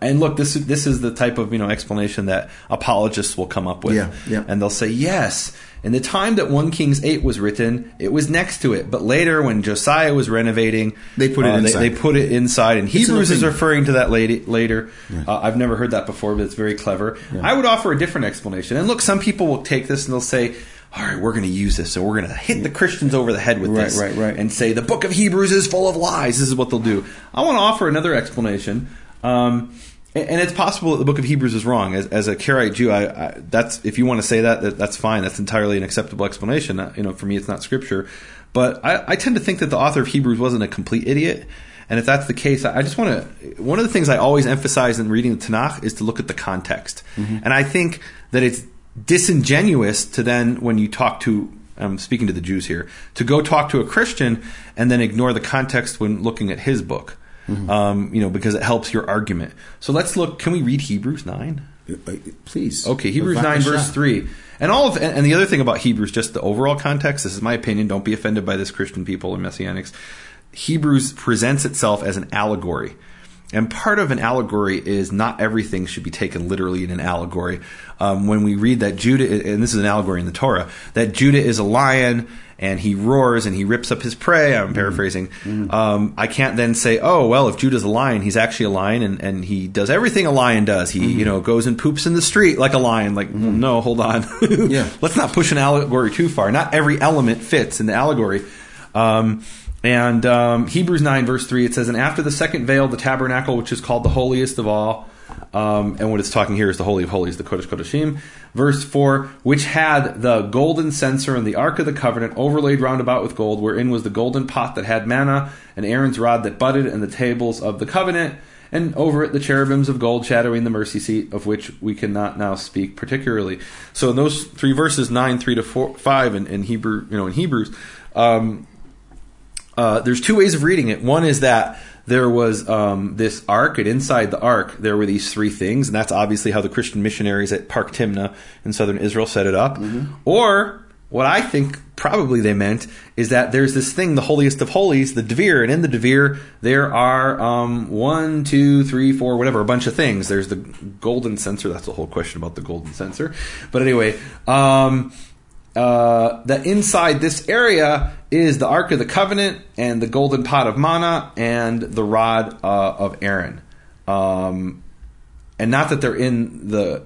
C: and look, this this is the type of you know explanation that apologists will come up with,
B: Yeah, yeah.
C: and they'll say, "Yes." In the time that 1 Kings 8 was written, it was next to it. But later, when Josiah was renovating,
B: They put it
C: uh,
B: inside.
C: They, put it inside. And Hebrews is referring to that lady, later. Uh, I've never heard that before, but it's very clever. I would offer a different explanation. And look, some people will take this and they'll say, all right, we're going to use this, so we're going to hit the Christians over the head with
B: Right,
C: this,
B: right, right.
C: and say the Book of Hebrews is full of lies. This is what they'll do. I want to offer another explanation, um, and, it's possible that the Book of Hebrews is wrong. As, as a Karaite Jew, I, I, that's if you want to say that, that, that's fine. That's entirely an acceptable explanation. Uh, You know, for me, it's not Scripture, but I, I tend to think that the author of Hebrews wasn't a complete idiot. And if that's the case, I I just want to. One of the things I always emphasize in reading the Tanakh is to look at the context. And I think that it's disingenuous to then, when you talk to, I'm speaking to the Jews here, to go talk to a Christian and then ignore the context when looking at his book. Um, you know, because it helps your argument. So let's look. Can we read Hebrews 9?
B: Uh, please.
C: Okay, Hebrews 9, verse 3. And all of, and the other thing about Hebrews, just the overall context, this is my opinion, don't be offended by this Christian people and Messianics. Hebrews presents itself as an allegory. And part of an allegory is not everything should be taken literally in an allegory. Um, when we read that Judah, and this is an allegory in the Torah, that Judah is a lion and he roars and he rips up his prey. I'm paraphrasing. Um, I can't then say, oh, well, if Judah's a lion, he's actually a lion and, and he does everything a lion does. He, you know, goes and poops in the street like a lion. Like, well, no, hold on.
B: Yeah. (laughs)
C: Let's not push an allegory too far. Not every element fits in the allegory. Um, and um, Hebrews 9, verse 3, it says, And after the second veil, the tabernacle, which is called the holiest of all, um, and what it's talking here is the Holy of Holies, the Kodesh Kodeshim. Verse 4, which had the golden censer and the Ark of the Covenant overlaid round about with gold, wherein was the golden pot that had manna, and Aaron's rod that budded, and the tables of the covenant, and over it the cherubims of gold shadowing the mercy seat, of which we cannot now speak particularly. So in those three verses, 9, 3 to 4, 5 in, in Hebrew, you know, in Hebrews, um, uh, there's two ways of reading it. One is that there was um, this ark, and inside the ark there were these three things, and that's obviously how the Christian missionaries at Park Timna in southern Israel set it up. Or what I think probably they meant is that there's this thing, the holiest of holies, the Devir, and in the Devir there are um, one, two, three, four, whatever, a bunch of things. There's the golden censer. That's a whole question about the golden censer. But anyway, um, uh, that inside this area is the Ark of the Covenant and the golden pot of manna and the rod uh, of Aaron. Um, and not that they're in the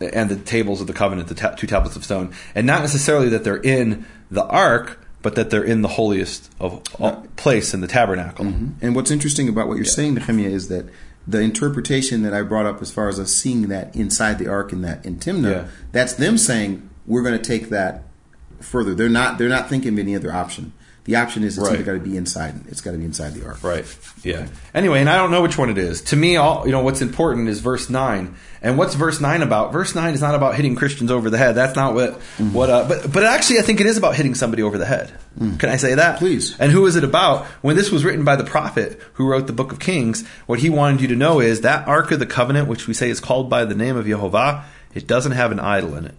C: and the tables of the covenant, the ta- two tablets of stone, and not necessarily that they're in the ark, but that they're in the holiest of all place in the tabernacle.
B: And what's interesting about what you're saying, Nehemiah, is that the interpretation that I brought up as far as us seeing that inside the ark in that in Timnah,
C: Yeah.
B: that's them saying we're going to take that further. They're not they're not thinking of any other option. The option is it's
C: Right.
B: either got to be inside. It's got to be inside the ark.
C: Right. Yeah. Anyway, and I don't know which one it is. To me, all you know, what's important is verse nine. And what's verse nine about? Verse nine is not about hitting Christians over the head. That's not what what. Uh, but but actually, I think it is about hitting somebody over the head. Can I say that?
B: Please.
C: And who is it about? When this was written by the prophet who wrote the book of Kings, what he wanted you to know is that Ark of the Covenant, which we say is called by the name of Jehovah, it doesn't have an idol in it.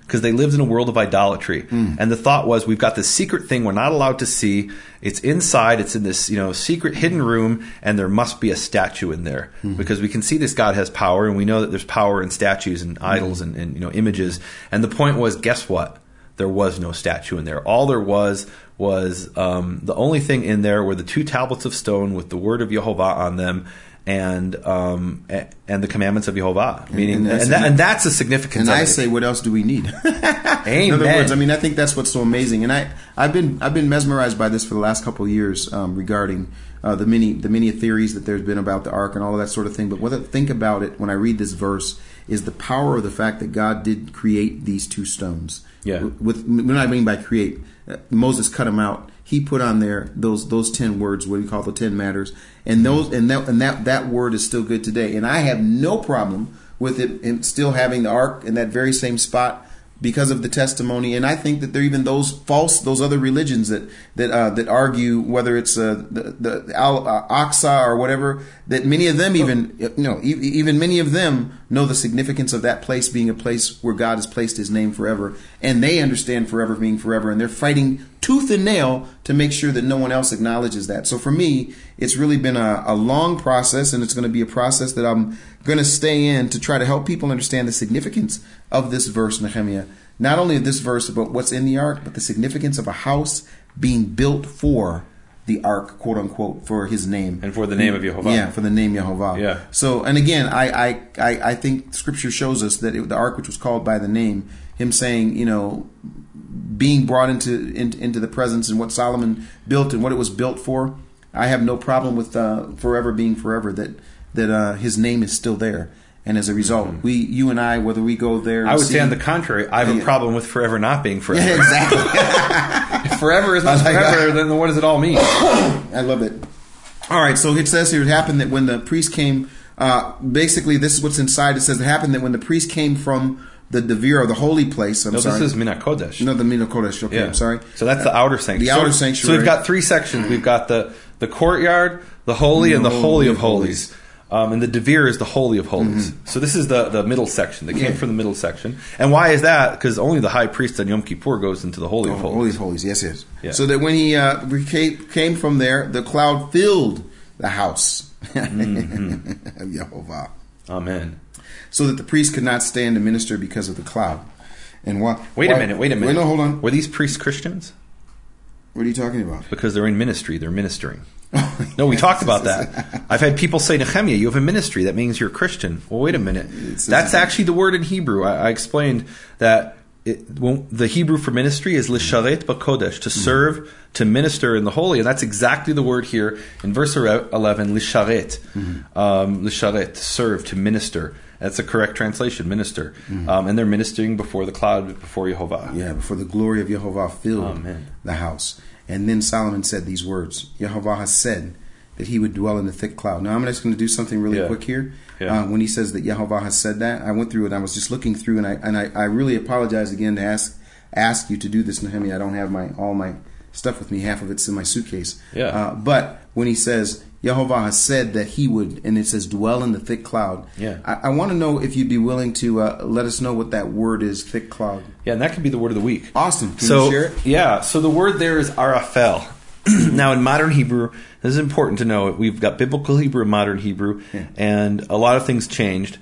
C: Because they lived in a world of idolatry. Mm. And the thought was, we've got this secret thing we're not allowed to see. It's inside, it's in this, you know, secret hidden room, and there must be a statue in there. Mm. Because we can see this God has power, and we know that there's power in statues and mm. idols and, and, you know, images. And the point was, guess what? there was no statue in there. All there was was um, the only thing in there were the two tablets of stone with the word of Jehovah on them, and um, and the commandments of Jehovah. Meaning,
B: and
C: and,
B: that's-
C: that, and that's the significance.
B: And I say, what else do we need?
C: Amen. (laughs)
B: In other words, I mean, I think that's what's so amazing, and I, I've been, I've been mesmerized by this for the last couple of years um, regarding uh, the many, the many theories that there's been about the ark and all of that sort of thing. But what I think about it when I read this verse is the power of the fact that God did create these two stones.
C: Yeah.
B: With what I mean by create, uh, Moses cut them out. He put on there those those ten words, what we call the ten matters, and those and that and that that word is still good today. And I have no problem with it still having the ark in that very same spot because of the testimony. And I think that there are even those false, those other religions that that uh, that argue whether it's uh, the the Al uh, Aqsa or whatever. That many of them even you know e- even many of them know the significance of that place being a place where God has placed His name forever, and they understand forever being forever, and they're fighting tooth and nail to make sure that no one else acknowledges that. So for me, it's really been a, a long process, and it's going to be a process that I'm going to stay in to try to help people understand the significance of this verse, Nehemia. Not only of this verse but what's in the ark, but the significance of a house being built for the ark, quote unquote, for his name.
C: And for the name of Jehovah.
B: Yeah, for the name Yehovah.
C: Yeah.
B: So, and again, I, I, I, I think Scripture shows us that it, the ark, which was called by the name, him saying, you know, being brought into, into into the presence and what Solomon built and what it was built for. I have no problem with uh, forever being forever. That that uh, his name is still there, and as a result, we, you and I, whether we go there,
C: Mm-hmm. I would
B: see-
C: say on the contrary, I have a problem with forever not being (laughs) forever.
B: Yeah, exactly.
C: If (laughs) forever is not (laughs) forever, then what does it all mean? (coughs)
B: I love it. All right, so it says here it happened that when the priest came, uh, basically this is what's inside. It says it happened that when the priest came from the Devir, or the holy place. I'm
C: No,
B: sorry.
C: this is Mina Kodesh.
B: no the Mina Kodesh. Okay, I'm sorry.
C: So that's the outer sanctuary.
B: The outer sanctuary.
C: So we've got three sections. We've got the the courtyard, the holy, and the holy of holies. Um, and the Devir is the holy of holies. So this is the, the middle section. They came
B: Mm-hmm. Yeah.
C: from the middle section. And why is that? Because only the high priest on Yom Kippur goes into the holy of
B: Oh,
C: holies.
B: holies, holies. Yes, yes.
C: Yeah.
B: So that when he uh, came, came from there, the cloud filled the house
C: Mm-hmm.
B: of (laughs) Yehovah,
C: Amen.
B: so that the priest could not stand to minister because of the cloud. And why?
C: Wait a
B: why-
C: minute. Wait a minute.
B: Wait, no, hold on.
C: Were these priests Christians?
B: What are you talking about?
C: Because they're in ministry. They're ministering. (laughs) No, we talked about that. (laughs) I've had people say, Nehemia, you have a ministry. That means you're a Christian. Well, wait a minute. That's actually the word in Hebrew. I, I explained that it, well, the Hebrew for ministry is lisharet bakodesh, to serve, to minister in the holy. And that's exactly the word here in verse 11, lisharet. Um, lisharet, to serve, to minister. That's the correct translation, minister. Um, and they're ministering before the cloud, before Jehovah.
B: Yeah, before the glory of Yehovah filled
C: Amen.
B: the house. And then Solomon said these words Yehovah has said that he would dwell in the thick cloud. Now, I'm just going to do something really
C: Yeah.
B: quick here.
C: Yeah.
B: Uh, when he says that Yehovah has said that, I went through it. I was just looking through, and I and I, I really apologize again to ask ask you to do this, Nehemia. I don't have my all my stuff with me. Half of it's in my suitcase.
C: Yeah.
B: Uh, but when he says Yehovah has said that he would, and it says dwell in the thick cloud.
C: Yeah.
B: I, I want to know if you'd be willing to uh, let us know what that word is, thick cloud.
C: Yeah, and that could be the word of the week.
B: Awesome. Can
C: so
B: you share it?
C: yeah, so the word there is arafel. (clears throat) now in modern Hebrew, this is important to know. We've got biblical Hebrew and modern Hebrew,
B: Yeah.
C: and a lot of things changed,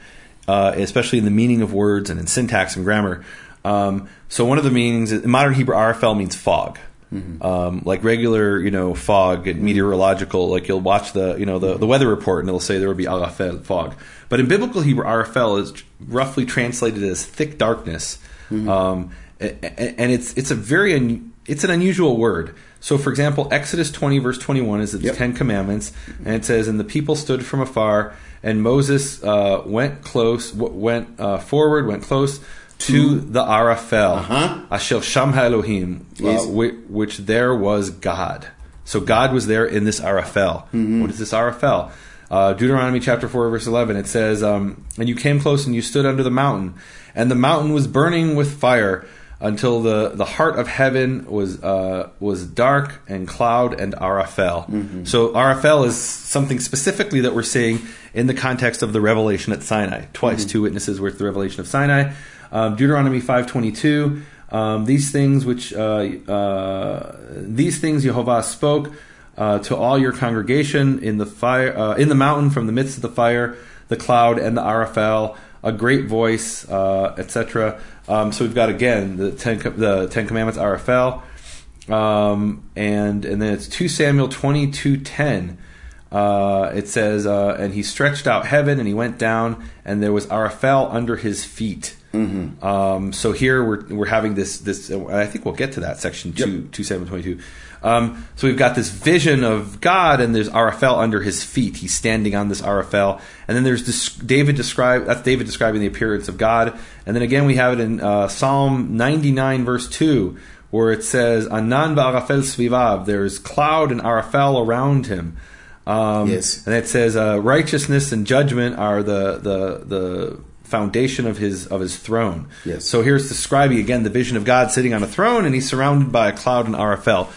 C: uh, especially in the meaning of words and in syntax and grammar. Um, so one of the meanings in modern Hebrew, arafel means fog.
B: Mm-hmm.
C: Um, like regular, you know, fog and meteorological, like you'll watch the, you know, the, the weather report and it'll say there will be arafel, fog. But in biblical Hebrew, arafel is roughly translated as thick darkness. Um, a- a- and it's it's a very un, it's an unusual word. So, for example, Exodus twenty verse twenty one is the
B: Yep.
C: Ten Commandments, and it says, "And the people stood from afar, and Moses uh, went close, w- went uh, forward, went close." To the Arafel,
B: Uh-huh.
C: Ashel Shamha Elohim, uh,
B: Yes.
C: which, which there was God. So God was there in this Arafel. What is this Arafel? Uh, Deuteronomy chapter 4, verse 11, it says, um, And you came close and you stood under the mountain, and the mountain was burning with fire until the, the heart of heaven was, uh, was dark and cloud and Arafel. So Arafel is something specifically that we're seeing in the context of the revelation at Sinai. Twice, two witnesses were the revelation of Sinai. Um, Deuteronomy 522, um, these things which uh, uh, these things Jehovah spoke uh, to all your congregation in the fire uh, in the mountain from the midst of the fire, the cloud, and the Arafel, a great voice, uh, etc. Um, so we've got again the ten the Ten Commandments Arafel, um, and and then it's two Samuel twenty two ten. Uh, it says, uh, and he stretched out heaven, and he went down, and there was Arafel under his feet. Um, so here we're we're having this this. and I think we'll get to that section two two seven twenty two. Um, so we've got this vision of God, and there's Arafel under his feet. He's standing on this Arafel, and then there's this David describe that's David describing the appearance of God, and then again we have it in uh, Psalm ninety nine verse two, where it says Anan ba'arafel svivav. There's cloud and Arafel around him. Um,
B: Yes.
C: and it says uh, righteousness and judgment are the the the foundation of his of his throne.
B: Yes.
C: So here's describing again the vision of God sitting on a throne, and he's surrounded by a cloud and arafel.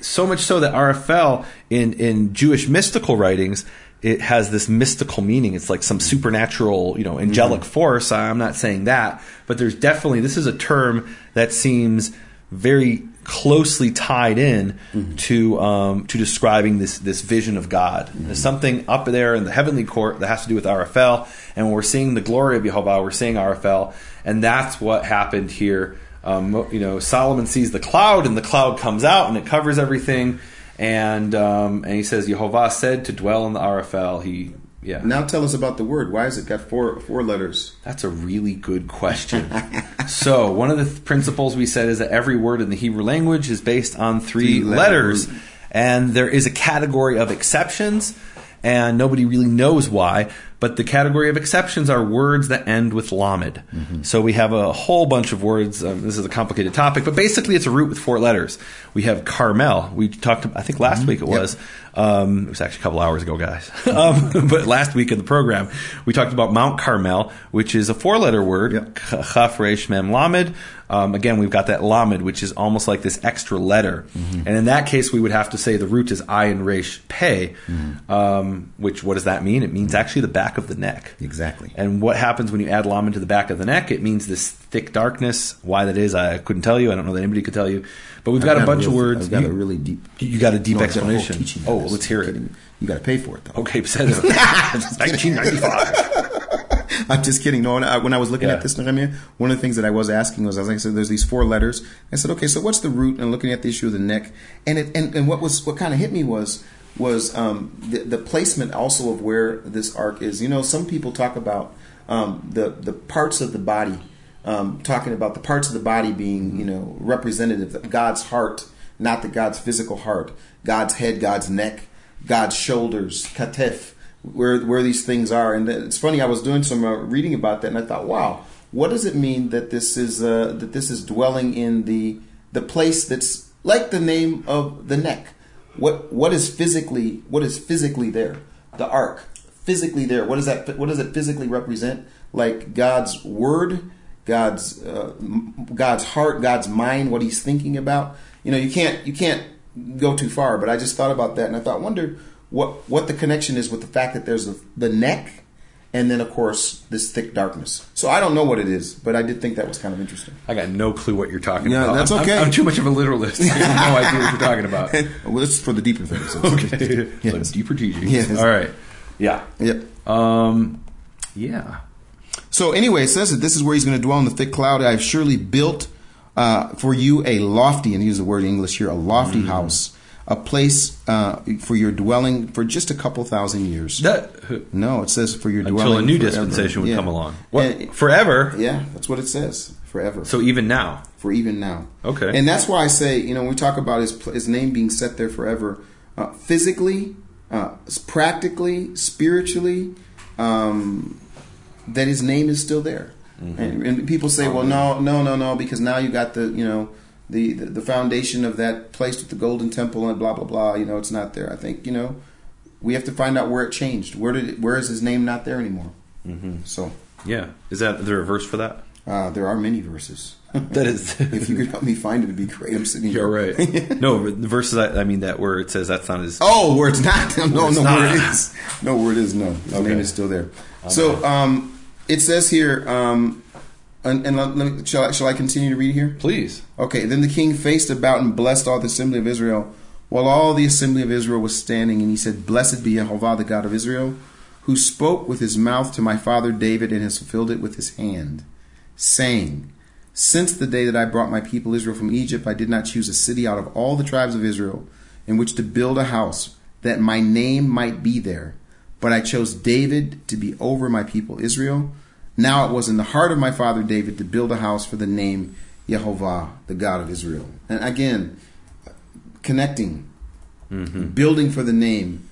C: So much so that arafel in in Jewish mystical writings. It has this mystical meaning. It's like some supernatural, you know, angelic mm-hmm. force. I'm not saying that, but there's definitely this is a term that seems very closely tied in to um, to describing this this vision of God. There's something up there in the heavenly court that has to do with arafel, and when we're seeing the glory of Jehovah, we're seeing arafel, and that's what happened here. Um, you know, Solomon sees the cloud, and the cloud comes out, and it covers everything. And um, and he says, Jehovah said to dwell in the arafel. He yeah.
B: Now tell us about the word. Why has it got four four letters?
C: That's a really good question. (laughs) so, one of the th- principles we said is that every word in the Hebrew language is based on three
B: Three-letter
C: letters, and there is a category of exceptions, and nobody really knows why. But the category of exceptions are words that end with lamed. So we have a whole bunch of words. Um, this is a complicated topic, but basically it's a root with four letters. We have Carmel. We talked, I think last week it was. Um, it was actually a couple hours ago, guys. (laughs) um, (laughs) but last week in the program, we talked about Mount Carmel, which is a four-letter word,
B: Yep.
C: Chaf Resh Mem Lamed. Um, again, we've got that Lamed, which is almost like this extra letter. And in that case, we would have to say the root is Ayin Resh Pei, um, which what does that mean? It means actually the back of the neck.
B: Exactly.
C: And what happens when you add lamed to the back of the neck? It means this thick darkness. Why that is, I couldn't tell you. I don't know that anybody could tell you. But we've got
B: I've
C: a bunch of
B: real-
C: words.
B: I've got
C: you,
B: a really deep.
C: you got a deep
B: No, I've got a whole
C: explanation. oh,
B: this.
C: let's hear it.
B: You got to pay for it though.
C: Okay, (laughs) said 1995. (laughs) (laughs)
B: I'm just kidding. No, when I, when I was looking
C: Yeah.
B: at this, Nehemia, one of the things that I was asking was, as I said, there's these four letters. I said, okay, so what's the root? And looking at the issue of the neck, and it, and, and what was what kind of hit me was was um, the, the placement also of where this arc is. You know, some people talk about um, the the parts of the body, um, talking about the parts of the body being you know representative of God's heart, not the God's physical heart, God's head, God's neck, God's shoulders, katef where where these things are. And it's funny. I was doing some uh, reading about that, and I thought, wow, what does it mean that this is uh, that this is dwelling in the the place that's like the name of the neck? What what is physically what is physically there? The ark physically there. What does that what does it physically represent? Like God's word, God's uh, God's heart, God's mind, what He's thinking about. you know, you can't you can't go too far. But I just thought about that, and I thought, wonder what what the connection is with the fact that there's the, the neck, and then of course this thick darkness. So I don't know what it is, but I did think that was kind of interesting.
C: I got no clue what you're talking
B: Yeah,
C: about.
B: that's
C: I'm-
B: okay.
C: I'm, I'm too much of a literalist. (laughs) I have no idea what you're talking about. (laughs)
B: well, this is for the deeper things.
C: okay.
B: Yes.
C: So deeper teachings.
B: Yes.
C: All right. Yeah.
B: Yep.
C: Um. Yeah.
B: So anyway, it says that this is where he's going to dwell in the thick cloud. I've surely built uh, for you a lofty, and use the word in English here, a lofty
C: Mm.
B: house, a place uh, for your dwelling for just a couple thousand years.
C: That
B: no, it says for your
C: until
B: dwelling until
C: a new
B: forever.
C: dispensation would
B: Yeah.
C: come along. What?
B: And-
C: Forever.
B: yeah, that's what it says. Forever.
C: So even now.
B: for even now.
C: Okay.
B: And that's why I say, you know, when we talk about his his name being set there forever, uh, physically, uh, practically, spiritually, um, that his name is still there.
C: Mm-hmm.
B: And, and people say, well, no, no, no, no, because now you got the, you know, the, the the foundation of that place with the golden temple and blah blah blah. You know, it's not there. I think you know we have to find out where it changed. Where did it, where is his name not there anymore? Mm-hmm. So
C: Yeah. Is that there a verse for that?
B: uh, there are many verses. (laughs)
C: That is. (laughs)
B: if you could help me find it, it'd be great. I'm sitting here.
C: You're right. (laughs) no, the verses. I, I mean that where it says that's not his.
B: Oh, where it's not. No,
C: it's
B: no, where it is. No, where it is. No, his
C: Okay.
B: name is still there. So um, it says here, um, and, and let, let me, shall, I, shall I continue to read here?
C: Please.
B: Okay. Then the king faced about and blessed all the assembly of Israel, while all the assembly of Israel was standing, and he said, "Blessed be Jehovah, the God of Israel, who spoke with his mouth to my father David, and has fulfilled it with his hand, saying." Since the day that I brought my people Israel from Egypt, I did not choose a city out of all the tribes of Israel in which to build a house, that my name might be there. But I chose David to be over my people Israel. Now it was in the heart of my father David to build a house for the name Yehovah, the God of Israel. And again, connecting, building for the name.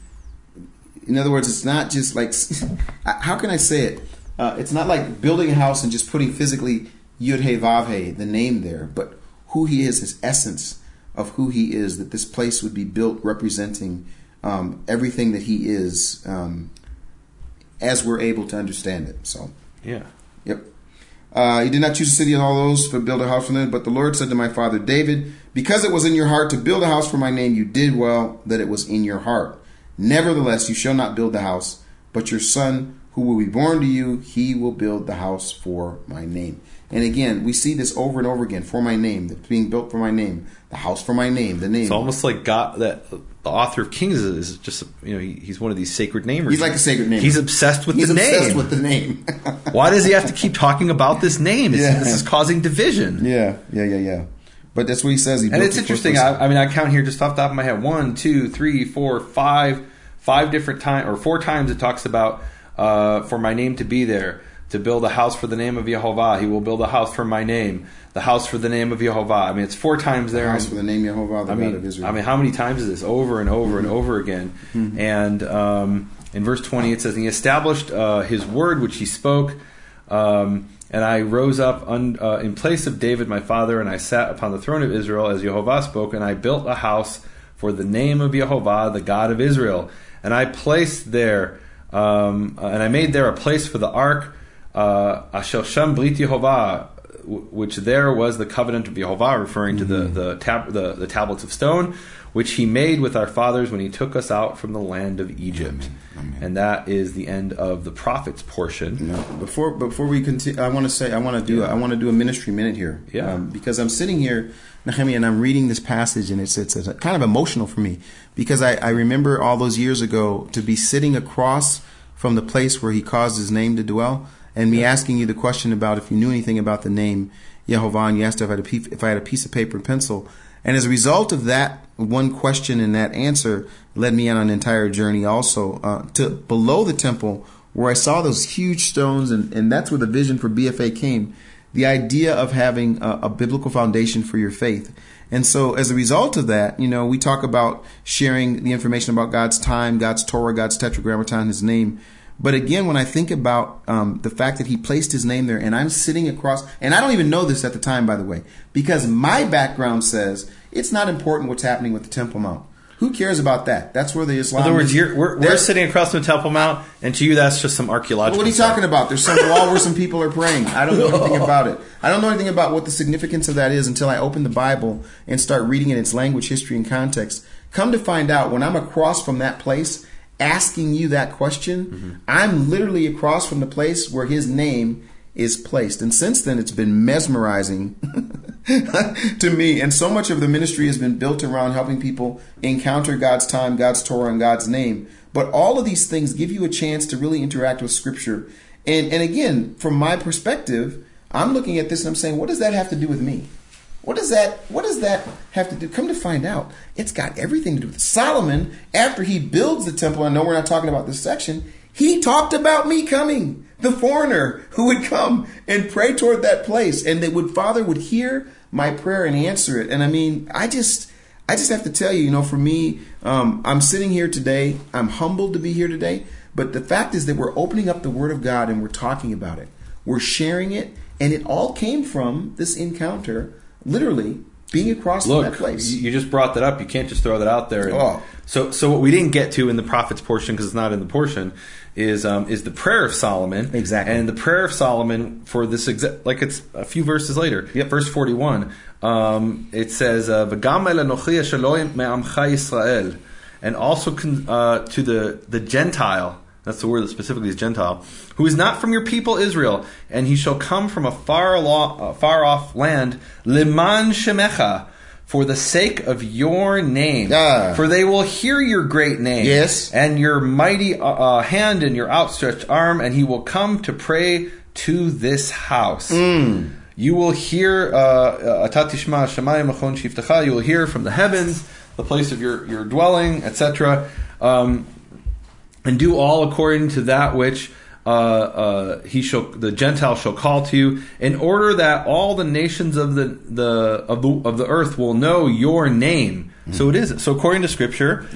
B: In other words, it's not just like, (laughs) how can I say it? Uh, it's not like building a house and just putting physically Yud He Vav He, the name there, but who he is, his essence of who he is, that this place would be built representing um, everything that he is um, as we're able to understand it. So,
C: Yeah.
B: Yep. Uh, he did not choose a city and all those to build a house for them, but the Lord said to my father David, Because it was in your heart to build a house for my name, you did well that it was in your heart. Nevertheless, you shall not build the house, but your son, who will be born to you, he will build the house for my name. And again, we see this over and over again for my name, that's being built for my name, the house for my name, the name.
C: It's almost like God that the author of Kings is just you know he, he's one of these sacred namers.
B: He's like a sacred namer.
C: He's obsessed with the name.
B: He's
C: the
B: obsessed
C: name.
B: with the name. (laughs)
C: Why does he have to keep talking about this name?
B: Yeah.
C: This is causing division.
B: yeah, yeah, yeah, yeah. But that's what he says. He
C: And it's interesting. I, I mean, I count here just off the top of my head: one, two, three, four, five, five different times, or four times it talks about uh, for my name to be there, to build a house for the name of Yehovah. He will build a house for my name, the house for the name of Yehovah. I mean, it's four times there.
B: house
C: and-
B: for the name Yehovah, the
C: I
B: God
C: mean,
B: of Israel.
C: I mean, how many times is this over and over and over again? And um, in verse 20, it says, And he established uh, his word which he spoke. Um, and I rose up un, uh, in place of David my father, and I sat upon the throne of Israel as Jehovah spoke, and I built a house for the name of Jehovah, the God of Israel. And I placed there, um, uh, and I made there a place for the ark, uh, Ashel Shem Brit Yehovah, w- which there was the covenant of Jehovah, referring to the the, tab- the the tablets of stone, which he made with our fathers when he took us out from the land of Egypt. And that is the end of the prophets portion.
B: No, before before we continue, I want to say I want to do
C: Yeah.
B: I want to do a ministry minute here.
C: Yeah.
B: um, because I'm sitting here, Nehemia, and I'm reading this passage, and it's it's, it's kind of emotional for me because I, I remember all those years ago to be sitting across from the place where he caused his name to dwell, and me asking you the question about if you knew anything about the name Yehovah, and you asked if I had a piece, if I had a piece of paper and pencil, and as a result of that one question and that answer led me on an entire journey also uh, to below the temple where I saw those huge stones, and, and that's where the vision for BFA came. The idea of having a, a biblical foundation for your faith. And so, as a result of that, you know, we talk about sharing the information about God's time, God's Torah, God's Tetragrammaton, His name. But again, when I think about um, the fact that He placed His name there, and I'm sitting across, and I don't even know this at the time, by the way, because my background says it's not important what's happening with the Temple Mount. Who cares about that? That's where the Islam.
C: In other words,
B: is-
C: you're, we're, we're sitting across from the Temple Mount, and to you, that's just some archaeological.
B: What are you talking about? There's some wall where some people are praying. I don't know (laughs) anything about it. I don't know anything about what the significance of that is until I open the Bible and start reading in its language, history, and context. Come to find out, when I'm across from that place asking you that question, mm-hmm. I'm literally across from the place where his name is placed. And since then, it's been mesmerizing (laughs) to me. And so much of the ministry has been built around helping people encounter God's time, God's Torah, and God's name. But all of these things give you a chance to really interact with Scripture. And, and again, from my perspective, I'm looking at this and I'm saying, what does that have to do with me? What does that what does that have to do? Come to find out, it's got everything to do with it. Solomon, after he builds the temple, I know we're not talking about this section, he talked about me coming, the foreigner who would come and pray toward that place, and that would Father would hear my prayer and answer it. And I mean, I just I just have to tell you, you know, for me, um, I'm sitting here today. I'm humbled to be here today. But the fact is that we're opening up the Word of God and we're talking about it. We're sharing it, and it all came from this encounter, literally being across from that place.
C: you just brought that up. You can't just throw that out there. And
B: Oh.
C: So, so what we didn't get to in the prophets portion because it's not in the portion is um, is the prayer of Solomon.
B: Exactly.
C: And the prayer of Solomon for this exact like it's a few verses later.
B: Yep.
C: Verse forty one. Um, it says, uh, "V'gam el anochi me'amcha Yisrael," and also con- uh, to the the Gentile. That's the word that specifically is Gentile, who is not from your people Israel, and he shall come from a far, lo- uh, far off land, liman shemecha, for the sake of your name.
B: Ah.
C: For they will hear your great name,
B: Yes.
C: and your mighty uh, uh, hand and your outstretched arm, and he will come to pray to this house.
B: Hmm.
C: You will hear uh, atatishma shemayim achon shiftecha. You will hear from the heavens, the place of your your dwelling, etc. Um, and do all according to that which uh, uh, he shall the Gentile shall call to you, in order that all the nations of the the of the of the earth will know your name. So it is. So according to Scripture,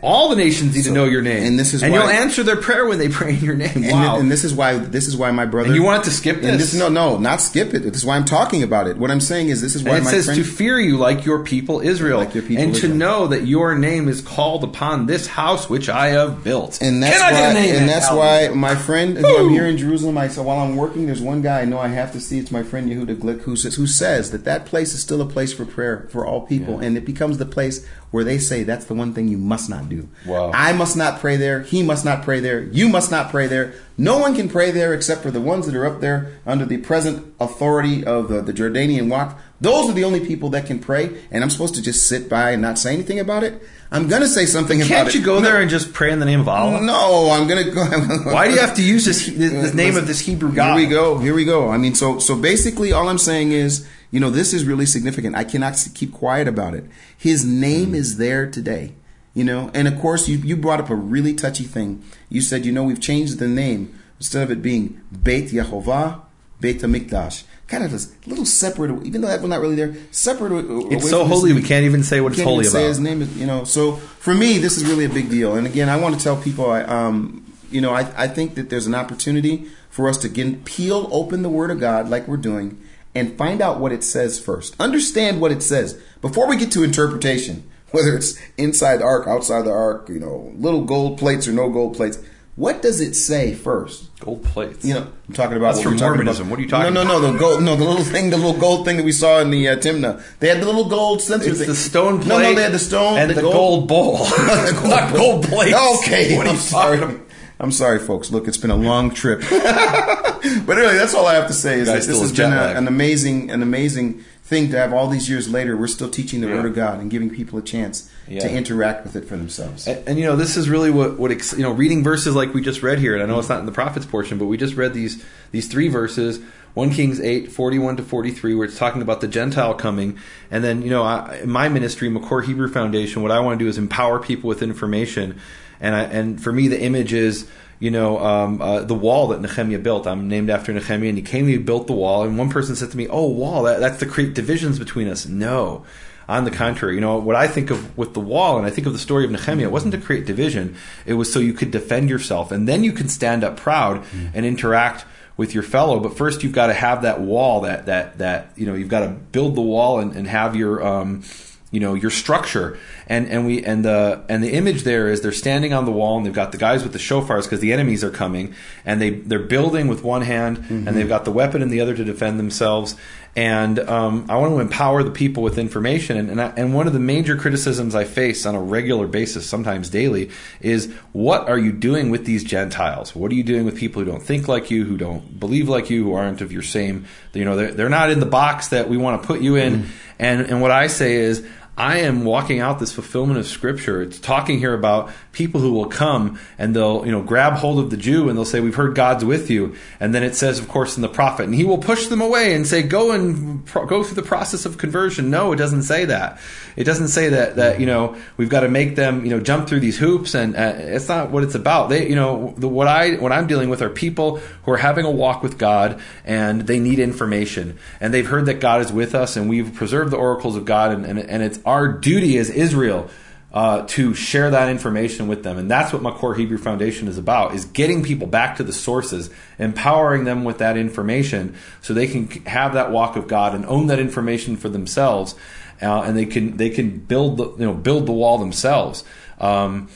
C: all the nations need to know your name,
B: and this is
C: and
B: why-
C: you'll answer their prayer when they (laughs) pray in your name.
B: and,
C: wow!
B: and this is why this is why my brother.
C: And you wanted to skip
B: And
C: this?
B: no, no, not skip it. This is why I'm talking about it. What I'm saying is this is why
C: And it
B: my
C: says
B: friend,
C: to fear you like your people Israel,
B: Like your people
C: and to know that your name is called upon this house which I have built.
B: And that's
C: Can
B: why, and that's why my friend I'm here in Jerusalem. I so while I'm working, there's one guy I know I have to see. It's my friend Yehuda Glick who says who says that that place is still a place for prayer for all people, and it becomes the place where they say that's the one thing you must not do.
C: Wow.
B: I must not pray there. He must not pray there. You must not pray there. No one can pray there except for the ones that are up there under the present authority of the, the Jordanian Waqf. Those are the only people that can pray, and I'm supposed to just sit by and not say anything about it. I'm gonna say something about it.
C: Can't you go there and just pray in the name of Allah?
B: No, I'm gonna go. (laughs)
C: Why do you have to use this, this, this name of this Hebrew God?
B: Here we go. Here we go. I mean, so so basically, all I'm saying is, you know, this is really significant. I cannot keep quiet about it. His name
C: Hmm.
B: is there today. You know, and of course, you you brought up a really touchy thing. You said, you know, we've changed the name instead of it being Beit Yehovah, Beit Hamikdash. Kind of this little separate, even though that was not really there. Separate.
C: It's so holy we can't even say what it's holy about.
B: can't
C: holy
B: even say
C: about.
B: his name is, you know. So for me, this is really a big deal. And again, I want to tell people, I, um, you know, I, I think that there's an opportunity for us to again peel open the Word of God like we're doing and find out what it says first. Understand what it says before we get to interpretation. (laughs) Whether it's inside the ark, outside the ark, you know, little gold plates or no gold plates. What does it say first?
C: Gold plates.
B: You know, I'm talking about
C: That's
B: what
C: from Mormonism.
B: about.
C: What are you talking
B: No, no, no. The gold, no, the little thing, the little gold thing that we saw in the uh, Timna. They had the little gold censer.
C: It's
B: thing.
C: the stone plate.
B: No, no, they had the stone
C: and the, gold, bowl. (laughs) (laughs)
B: The
C: Not gold plates.
B: Okay,
C: What are
B: I'm
C: you
B: sorry.
C: about?
B: I'm sorry, folks. Look, it's been a long trip, (laughs) but really, that's all I have to say is that this has been a, an amazing, an amazing thing to have. All these years later, we're still teaching the
C: Yeah.
B: Word of God and giving people a chance
C: Yeah.
B: to interact with it for themselves.
C: And, and, you know, this is really what what ex, you know, reading verses like we just read here. And I know it's not in the prophets portion, but we just read these these three verses. 1 Kings 8, 41 to 43, where it's talking about the Gentile coming. And then, you know, I, in my ministry, Makor Hebrew Foundation, what I want to do is empower people with information. And I, and for me, the image is, you know, um, uh, the wall that Nehemiah built. I'm named after Nehemiah, and he came and he built the wall. And one person said to me, "Oh, wall, that, that's to create divisions between us." No, on the contrary, you know what I think of with the wall, and I think of the story of Nehemiah. It wasn't to create division; it was so you could defend yourself, and then you can stand up proud and interact with your fellow. But first, you've got to have that wall. That that that you know, you've got to build the wall and, and have your um, you know your structure and and we and the and the image there is they're standing on the wall and they've got the guys with the shofars because the enemies are coming and they they're building with one hand mm-hmm. and they've got the weapon in the other to defend themselves and um, I want to empower the people with information. And and, I, and, one of the major criticisms I face on a regular basis, sometimes daily, is what are you doing with these Gentiles? What are you doing with people who don't think like you, who don't believe like you, who aren't of your same? You know, they're, they're not in the box that we want to put you in. Mm. And and what I say is I am walking out this fulfillment of Scripture. It's talking here about people who will come and they'll, you know, grab hold of the Jew and they'll say, "We've heard God's with you." And then it says, of course, in the prophet, and he will push them away and say, "Go and pro- go through the process of conversion." No, it doesn't say that. It doesn't say that that you know we've got to make them, you know, jump through these hoops, and uh, it's not what it's about. They, you know, the, what I what I'm dealing with are people who are having a walk with God and they need information, and they've heard that God is with us, and we've preserved the oracles of God, and and, and it's our duty as Israel uh, to share that information with them. And that's what Makor Hebrew Foundation is about, is getting people back to the sources, empowering them with that information so they can have that walk of God and own that information for themselves. Uh, and they can they can build the you know build the wall themselves. Um,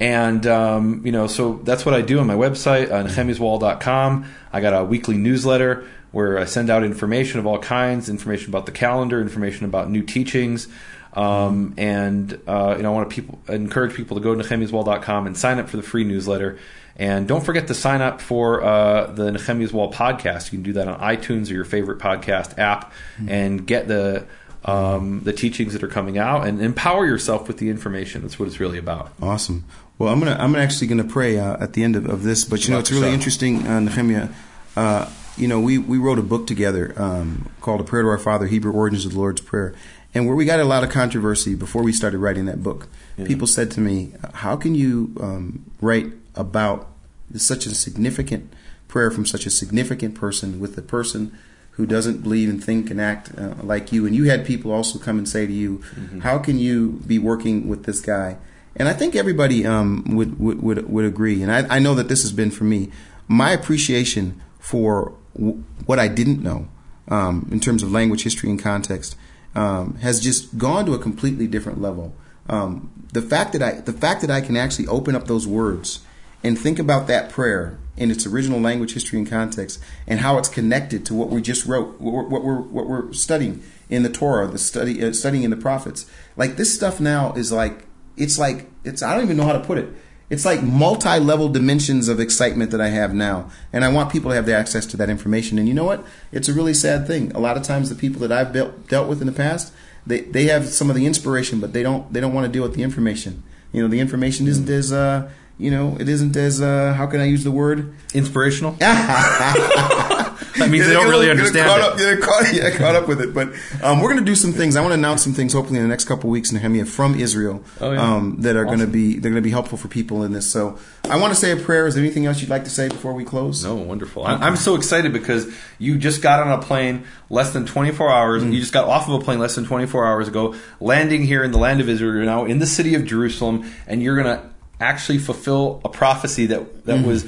C: and um, you know, so that's what I do on my website, uh, nehemiaswall.com. I got a weekly newsletter where I send out information of all kinds, information about the calendar, information about new teachings. Um, and uh, you know, I want to people encourage people to go to nehemiaswall.com and sign up for the free newsletter. And don't forget to sign up for uh, the Nehemia's Wall podcast. You can do that on iTunes or your favorite podcast app, mm-hmm. and get the um, the teachings that are coming out and empower yourself with the information. That's what it's really about.
B: Awesome. Well, I'm gonna I'm actually gonna pray uh, at the end of, of, this, but you know it's really interesting, uh, Nehemia. Uh, you know, we, we wrote a book together um, called A Prayer to Our Father: Hebrew Origins of the Lord's Prayer, and where we got a lot of controversy before we started writing that book. Yeah. People said to me, "How can you um, write about such a significant prayer from such a significant person with a person who doesn't believe and think and act uh, like you?" And you had people also come and say to you, mm-hmm. "How can you be working with this guy?" And I think everybody um, would, would, would would agree. And I, I know that this has been for me my appreciation for w- what I didn't know um, in terms of language, history, and context um, has just gone to a completely different level. Um, the fact that I the fact that I can actually open up those words and think about that prayer in its original language, history, and context, and how it's connected to what we just wrote, what we're what we're, studying in the Torah, the study uh, studying in the prophets. Like this stuff now is like it's like it's I don't even know how to put it it's like multi-level dimensions of excitement that I have now, and I want people to have the access to that information. And you know what? It's a really sad thing. A lot of times, the people that I've built, dealt with in the past, they they have some of the inspiration, but they don't they don't want to deal with the information. You know, the information isn't as uh, you know, it isn't as uh, how can I use the word
C: inspirational? (laughs) (laughs) that means yeah, they don't really understand
B: caught
C: it.
B: Up, yeah, caught, yeah, caught up with it. But um, we're going to do some things. I want to announce some things, hopefully, in the next couple of weeks, Nehemia, from Israel, oh, yeah. um, that are awesome. going to be they're going to be helpful for people in this. So I want to say a prayer. Is there anything else you'd like to say before we close?
C: No, wonderful. I'm so excited because you just got on a plane less than 24 hours. Mm. You just got off of a plane less than 24 hours ago, landing here in the land of Israel. You're now in the city of Jerusalem, and you're going to actually fulfill a prophecy that that mm. was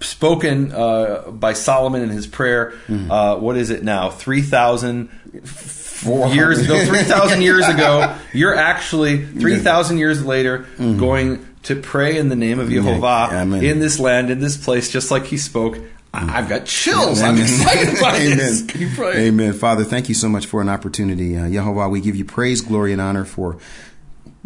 C: spoken uh, by Solomon in his prayer. Mm-hmm. Uh, what is it now? Three thousand years ago. Three thousand years ago. (laughs) You're actually three thousand years later mm-hmm. going to pray in the name of Jehovah yeah, in this land, in this place, just like He spoke. Mm-hmm. I've got chills. Amen. I'm excited about (laughs) Amen. this. Can you pray?
B: Amen. Father, thank you so much for an opportunity. Uh, Yehovah, we give you praise, glory, and honor for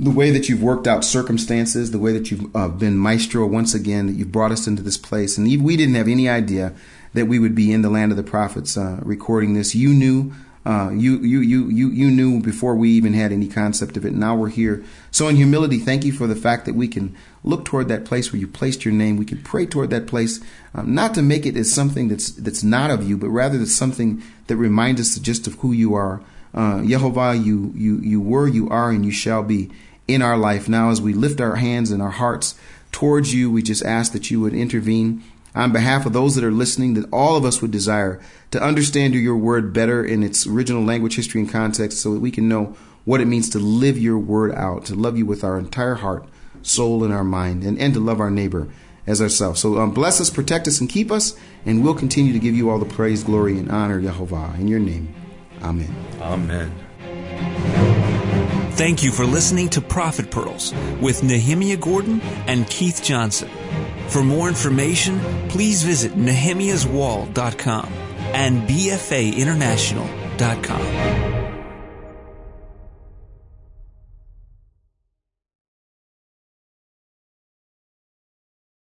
B: the way that you've worked out circumstances, the way that you've uh, been maestro once again, that you've brought us into this place. And we didn't have any idea that we would be in the land of the prophets uh, recording this. You knew. Uh, you, you, you, you, you knew before we even had any concept of it. Now we're here. So in humility, thank you for the fact that we can look toward that place where you placed your name. We can pray toward that place, um, not to make it as something that's, that's not of you, but rather that's something that reminds us just of who you are uh, Yehovah, you, you, you were, you are, and you shall be in our life. Now, as we lift our hands and our hearts towards you, we just ask that you would intervene on behalf of those that are listening, that all of us would desire to understand your word better in its original language, history, and context so that we can know what it means to live your word out, to love you with our entire heart, soul, and our mind, and, and to love our neighbor as ourselves. So um, bless us, protect us, and keep us, and we'll continue to give you all the praise, glory, and honor, Yehovah. In your name. Amen.
C: Amen.
A: Thank you for listening to Prophet Pearls with Nehemia Gordon and Keith Johnson. For more information, please visit nehemiaswall.com and bfainternational.com.